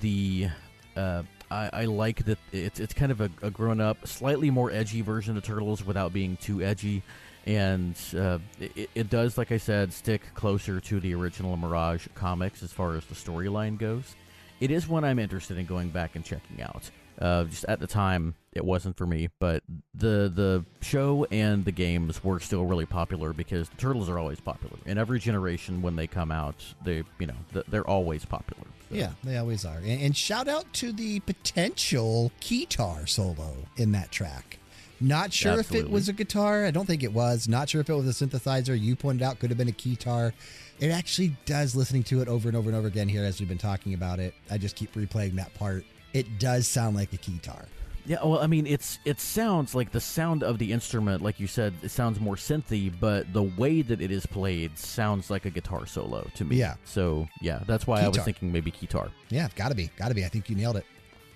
the uh, I, I like that it's it's kind of a, a grown up, slightly more edgy version of Turtles without being too edgy, and uh, it, it does, like I said, stick closer to the original Mirage comics as far as the storyline goes. It is one I'm interested in going back and checking out. Uh, just at the time, it wasn't for me, but the the show and the games were still really popular because the turtles are always popular in every generation. When they come out, they you know they're always popular. So- Yeah, they always are. And, and shout out to the potential guitar solo in that track. Not sure if it was a guitar. I don't think it was. Not sure if it was a synthesizer. You pointed out could have been a guitar. It actually does, listening to it over and over and over again here as we've been talking about it. I just keep replaying that part. It does sound like a guitar. Yeah, well, I mean, it's it sounds like the sound of the instrument, like you said, it sounds more synthy, but the way that it is played sounds like a guitar solo to me. Yeah. So yeah, that's why I was thinking maybe guitar. Yeah, gotta be. Gotta be. I think you nailed it.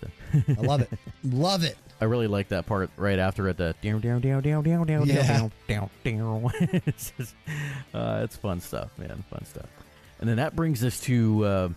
I love it. love it. I really like that part right after it. The down, down, down, down, down, down, Yeah. down, down, down. it's, just, uh, it's fun stuff, man. Fun stuff. And then that brings us to. Uh,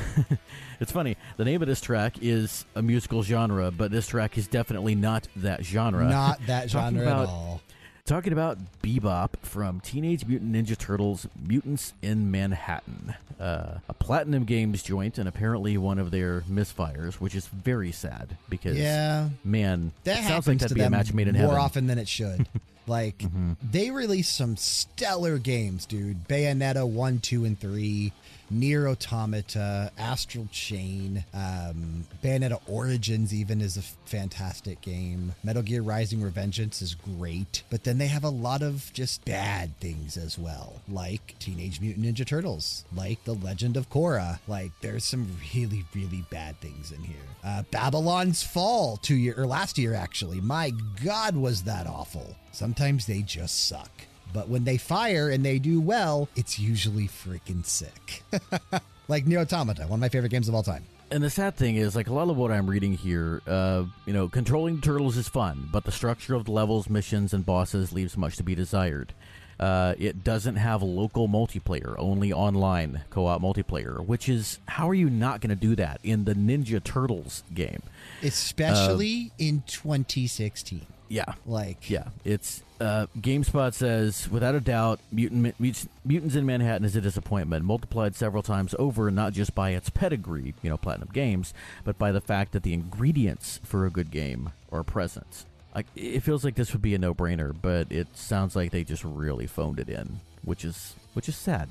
it's funny. The name of this track is a musical genre, but this track is definitely not that genre. Not that genre about- at all. Talking about Bebop from Teenage Mutant Ninja Turtles Mutants in Manhattan. Uh, a Platinum Games joint, and apparently one of their misfires, which is very sad because, Yeah. man, That sounds like to that'd be a match made in more heaven. Mm-hmm. often than it should. like they released some stellar games, dude. Bayonetta one, two, and three. NieR Automata, Astral Chain, um, Bayonetta Origins even is a fantastic game. Metal Gear Rising Revengeance is great, but then they have a lot of just bad things as well, like Teenage Mutant Ninja Turtles, like The Legend of Korra. Like there's some really, really bad things in here. Uh, Babylon's Fall two year or last year actually. My God, was that awful. Sometimes they just suck. But when they fire and they do well, it's usually freaking sick. like NieR Automata, one of my favorite games of all time. And the sad thing is, like a lot of what I'm reading here, uh, you know, controlling the turtles is fun, but the structure of the levels, missions, and bosses leaves much to be desired. Uh, it doesn't have local multiplayer, only online co-op multiplayer. Which is how are you not going to do that in the Ninja Turtles game? Especially in 2016. Yeah, Like, yeah. It's uh, GameSpot says without a doubt, Mutant, Mut- Mutants in Manhattan is a disappointment, multiplied several times over, not just by its pedigree, you know, Platinum Games, but by the fact that the ingredients for a good game are present. Like it feels like this would be a no-brainer, but it sounds like they just really phoned it in, which is which is sad.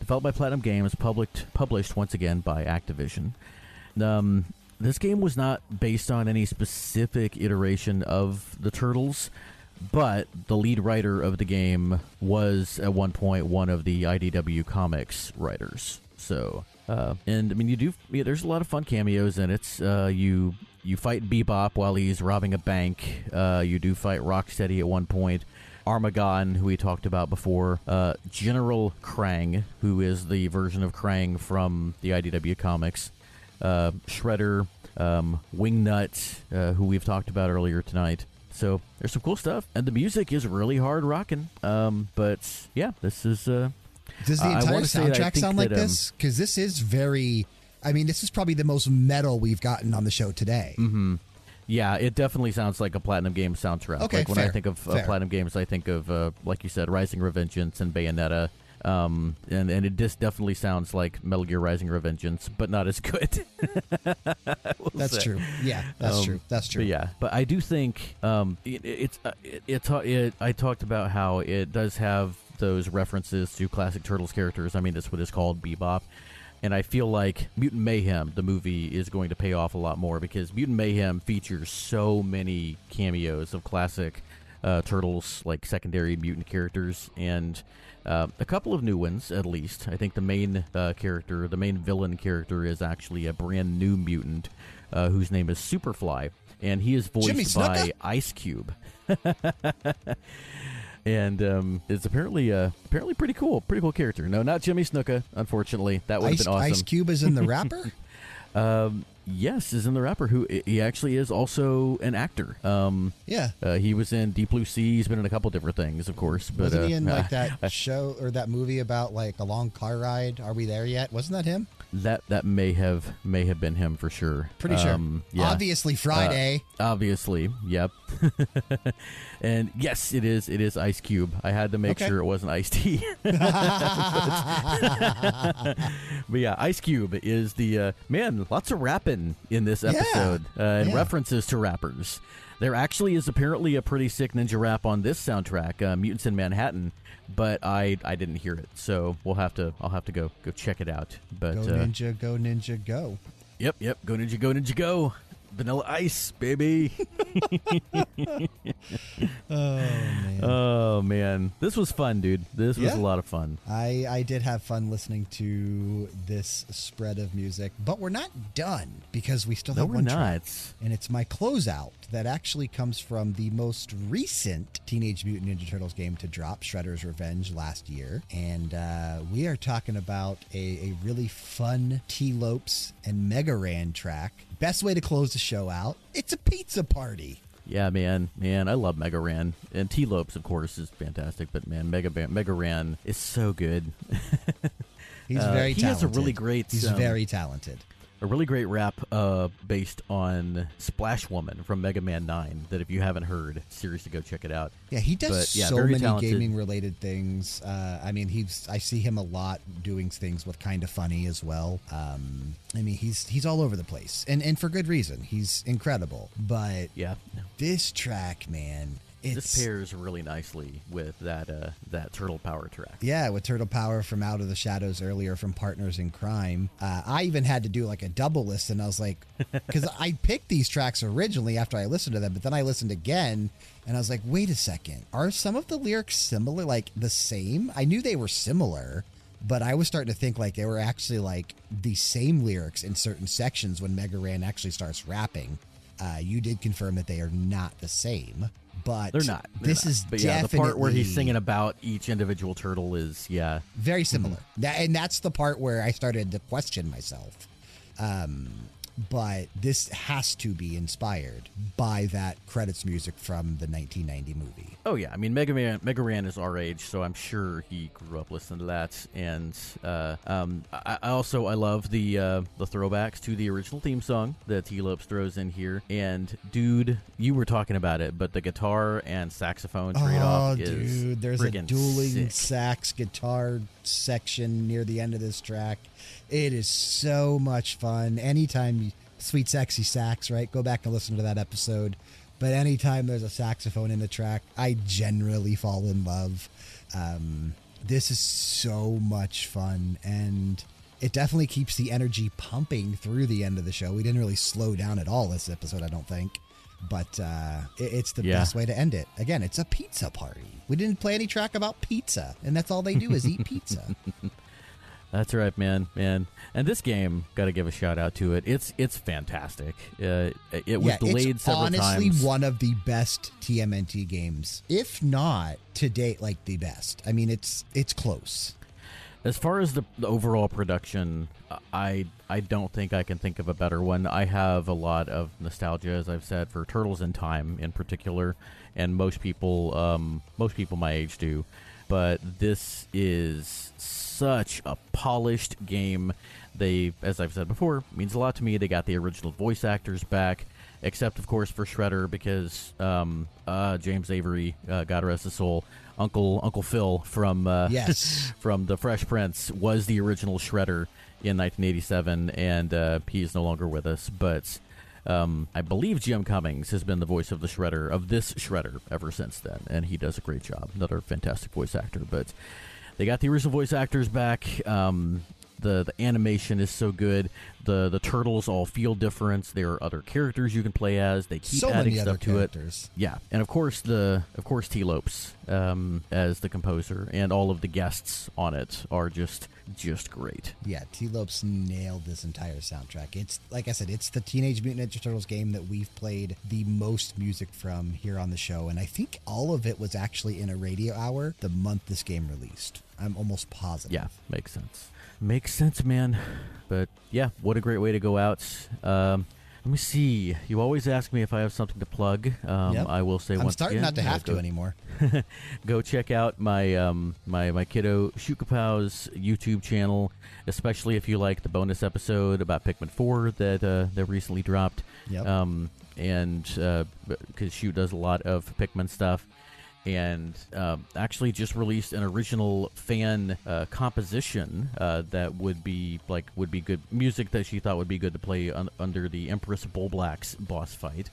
developed by Platinum Games, published published once again by Activision. Um, this game was not based on any specific iteration of the Turtles, but the lead writer of the game was at one point one of the IDW Comics writers. So, uh, and I mean, you do. Yeah, there's a lot of fun cameos in it. Uh, you you fight Bebop while he's robbing a bank. Uh, you do fight Rocksteady at one point. Armagon, who we talked about before, uh, General Krang, who is the version of Krang from the IDW comics, uh, Shredder, um, Wingnut, uh, who we've talked about earlier tonight. So there's some cool stuff, and the music is really hard rocking. Um, but yeah, this is. Uh, Does the entire wanna say that I soundtrack sound like that, um, this? Because this is very. I mean, this is probably the most metal we've gotten on the show today. Mm-hmm. Yeah, it definitely sounds like a Platinum Games soundtrack. Okay, like when I think of uh. Platinum Games, I think of uh, like you said, Rising Revengeance and Bayonetta. Um, and and it just definitely sounds like Metal Gear Rising Revengeance, but not as good. We'll That's say. true. Yeah, that's Um, true. That's true. But yeah, but I do think um, it, it's uh, it, it, it. I talked about how it does have those references to classic Turtles characters. I mean, that's what it's called, Bebop. And I feel like Mutant Mayhem, the movie, is going to pay off a lot more because Mutant Mayhem features so many cameos of classic uh, Turtles, like secondary mutant characters, and uh, a couple of new ones at least. I think the main uh, character, the main villain character, is actually a brand new mutant uh, whose name is Superfly, and he is voiced by? Ice Cube. and um, it's apparently uh, apparently pretty cool, pretty cool character. No, not Jimmy Snuka, unfortunately. That would have been awesome. Ice Cube is in the rapper. Um, yes, is in the rapper who he actually is also an actor. Um, yeah. uh, he was in Deep Blue Sea. He's been in a couple different things, of course. But Wasn't uh, he in like that show or that movie about like a long car ride? Are we there yet? Wasn't that him? that that may have may have been him for sure. Pretty sure. Um, yeah. Obviously Friday. Uh, obviously, yep. and yes, it is. It is Ice Cube. I had to make Okay. sure it wasn't Ice T. but yeah, Ice Cube is the uh, man. Lots of rapping in this Yeah. episode uh, and Yeah. references to rappers. There actually is apparently a pretty sick ninja rap on this soundtrack, uh, Mutants in Manhattan, but I I didn't hear it, so we'll have to I'll have to go go check it out. But go uh, ninja, go ninja, go. Yep, yep. Go Ninja, go Ninja, go. Vanilla Ice, baby. Oh man. oh man, this was fun, dude. This was Yeah. a lot of fun. I, I did have fun listening to this spread of music, but we're not done because we still No, have we're one not. track. And it's my closeout that actually comes from the most recent Teenage Mutant Ninja Turtles game to drop, Shredder's Revenge, last year. And uh, we are talking about a, a really fun T Lopes and Mega Ran track. Best way to close the show out it's a pizza party. Yeah, man, man. I love Mega Ran and T Lopes, of course, is fantastic. But man, Mega Mega Ran is so good. He's Uh, very he has talented. a really great, He's um, very talented. A really great rap uh, based on Splash Woman from Mega Man Nine. That if you haven't heard, seriously go check it out. Yeah, he does But, yeah, so very many talented. gaming related things. Uh, I mean, he's I see him a lot doing things with kind of funny as well. Um, I mean, he's he's all over the place, and and for good reason. He's incredible. But Yeah, this track, man, it's this pairs really nicely with that uh, that Turtle Power track. yeah, with Turtle Power from Out of the Shadows earlier from Partners in Kryme. Uh, I even had to do like a double list, and I was like, because I picked these tracks originally after I listened to them, but then I listened again and I was like, wait a second, are some of the lyrics similar, like the same? I knew they were similar. But I was starting to think like they were actually like the same lyrics in certain sections when Mega Ran actually starts rapping. Uh, you did confirm that they are not the same, but They're not. they're this not. is but yeah, the part where he's singing about each individual turtle is yeah. very similar. Mm-hmm. That, and that's the part where I started to question myself. Um, but this has to be inspired by that credits music from the 1990 movie. Oh yeah, I mean Mega Man, Mega Ran is our age, so I'm sure he grew up listening to that. And uh, um, I, I also I love the uh, the throwbacks to the original theme song that T Lopes throws in here. And dude, you were talking about it, but the guitar and saxophone trade Oh, off is dude, there's a dueling sick. sax guitar section near the end of this track. It is so much fun. Anytime you, Sweet Sexy Sax, right? Go back and listen to that episode. But anytime there's a saxophone in the track, I generally fall in love. Um, This is so much fun and it definitely keeps the energy pumping through the end of the show. We didn't really slow down at all this episode, I don't think. But uh, it- it's the Yeah. best way to end it. Again, it's a pizza party. We didn't play any track about pizza, and that's all they do is eat pizza. That's right, man, man. And this game, got to give a shout out to it. It's it's fantastic. Uh, it was yeah, delayed it's several honestly times. one of the best TMNT games, if not to date, like the best. I mean, it's it's close. As far as the, the overall production, I I don't think I can think of a better one. I have a lot of nostalgia, as I've said, for Turtles in Time in particular, and most people um, most people my age do. But this is such a polished game. They, as I've said before, means a lot to me. They got the original voice actors back, except of course for Shredder because um, uh, James Avery, uh, God rest his soul, Uncle Uncle Phil from uh, Yes. from The Fresh Prince was the original Shredder in 1987, and uh, he is no longer with us. But um, I believe Jim Cummings has been the voice of the Shredder of this Shredder ever since then, and he does a great job. Another fantastic voice actor. But they got the original voice actors back. Um, the the animation is so good. The the turtles all feel different. There are other characters you can play as. They keep so adding stuff to it. Yeah, and of course the of course T Lopes um, as the composer, and all of the guests on it are just just great. Yeah, T Lopes nailed this entire soundtrack. It's like I said, it's the Teenage Mutant Ninja Turtles game that we've played the most music from here on the show, and I think all of it was actually in a radio hour the month this game released. I'm almost positive. Yeah, makes sense. Makes sense, man. But yeah, what a great way to go out. Um, let me see. You always ask me if I have something to plug. Um, Yep. I will say I'm once starting again, not to uh, have go- to anymore. go check out my um, my my kiddo Shukapow's YouTube channel, especially if you like the bonus episode about Pikmin Four that uh, that recently dropped. Yep. Um, and because Shoot does a lot of Pikmin stuff, and um, actually just released an original fan uh, composition uh, that would be like would be good music that she thought would be good to play un- under the Empress Bulblax's boss fight.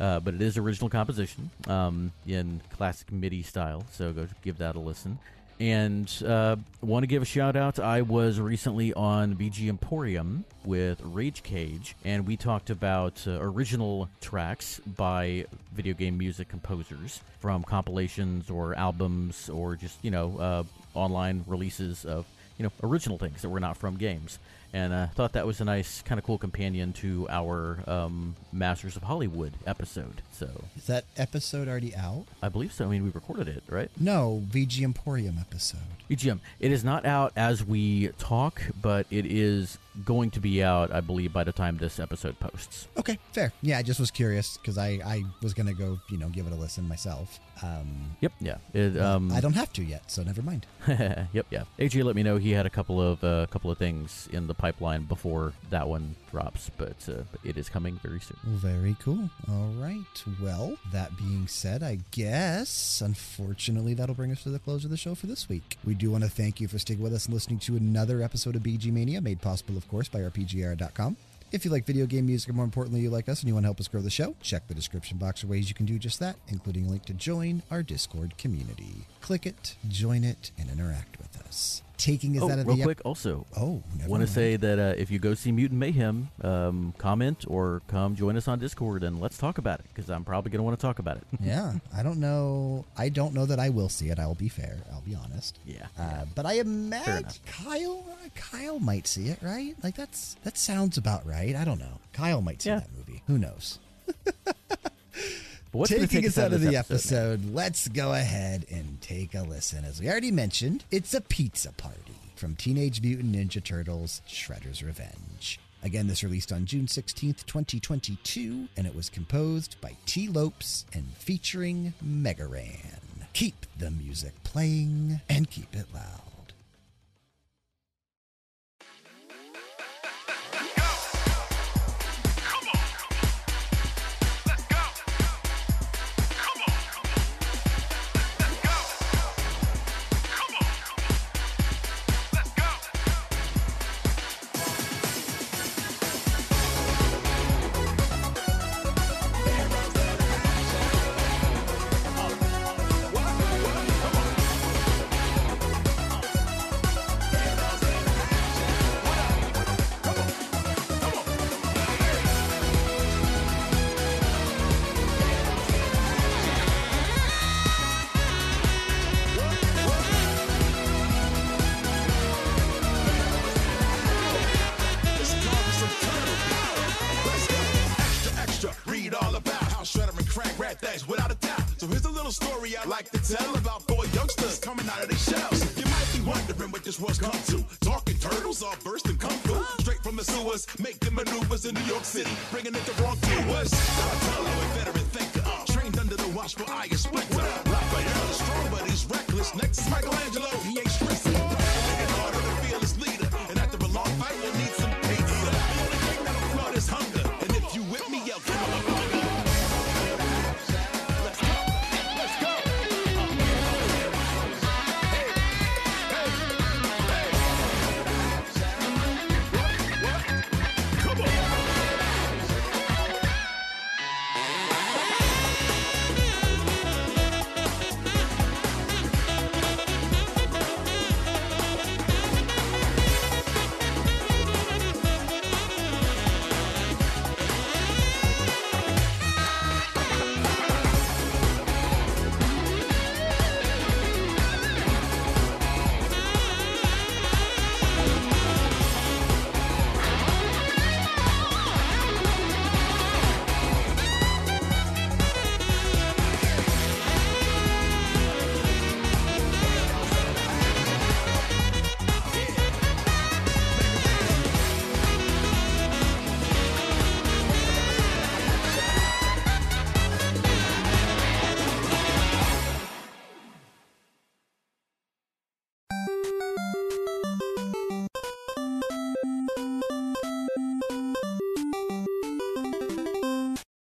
Uh, but it is original composition um, in classic MIDI style, so go give that a listen. And uh, want to give a shout out. I was recently on VG Emporium with Rage Cage, and we talked about uh, original tracks by video game music composers from compilations or albums or just you know uh, online releases of you know original things that were not from games. And I uh, thought that was a nice, kind of cool companion to our um, Masters of Hollywood episode. So Is that episode already out? I believe so. I mean, we recorded it, right? No, VG Emporium episode. EGM. It is not out as we talk, but it is going to be out, I believe, by the time this episode posts. Okay, fair. Yeah, I just was curious because I, I was gonna go, you know, give it a listen myself. Um, Yep. Yeah. It, um, I don't have to yet, so never mind. yep. Yeah. AJ let me know he had a couple of uh, couple of things in the pipeline before that one drops, but, uh, but it is coming very soon. Very cool. All right. Well, that being said, I guess unfortunately that'll bring us to the close of the show for this week. We do want to thank you for sticking with us and listening to another episode of BG Mania, made possible, of course, by RPGera.com. If you like video game music, and more importantly, you like us and you want to help us grow the show, check the description box for ways you can do just that, including a link to join our Discord community. Click it, join it, and interact with us. Taking us oh, out of real the ep- quick, also, Oh, want to say that uh, if you go see Mutant Mayhem, um, comment or come join us on Discord and let's talk about it because I'm probably going to want to talk about it. yeah, I don't know. I don't know that I will see it. I will be fair. I'll be honest. yeah. Uh, but I imagine. Kyle, uh, Kyle might see it, right? Like that's that sounds about right. I don't know. Kyle might see Yeah. that movie. Who knows? But what's Taking take us out of the episode, episode, let's go ahead and take a listen. As we already mentioned, it's a pizza party from Teenage Mutant Ninja Turtles: Shredder's Revenge. Again, this released on June 16th, 2022, and it was composed by T. Lopes and featuring Megaran. Keep the music playing and keep it loud.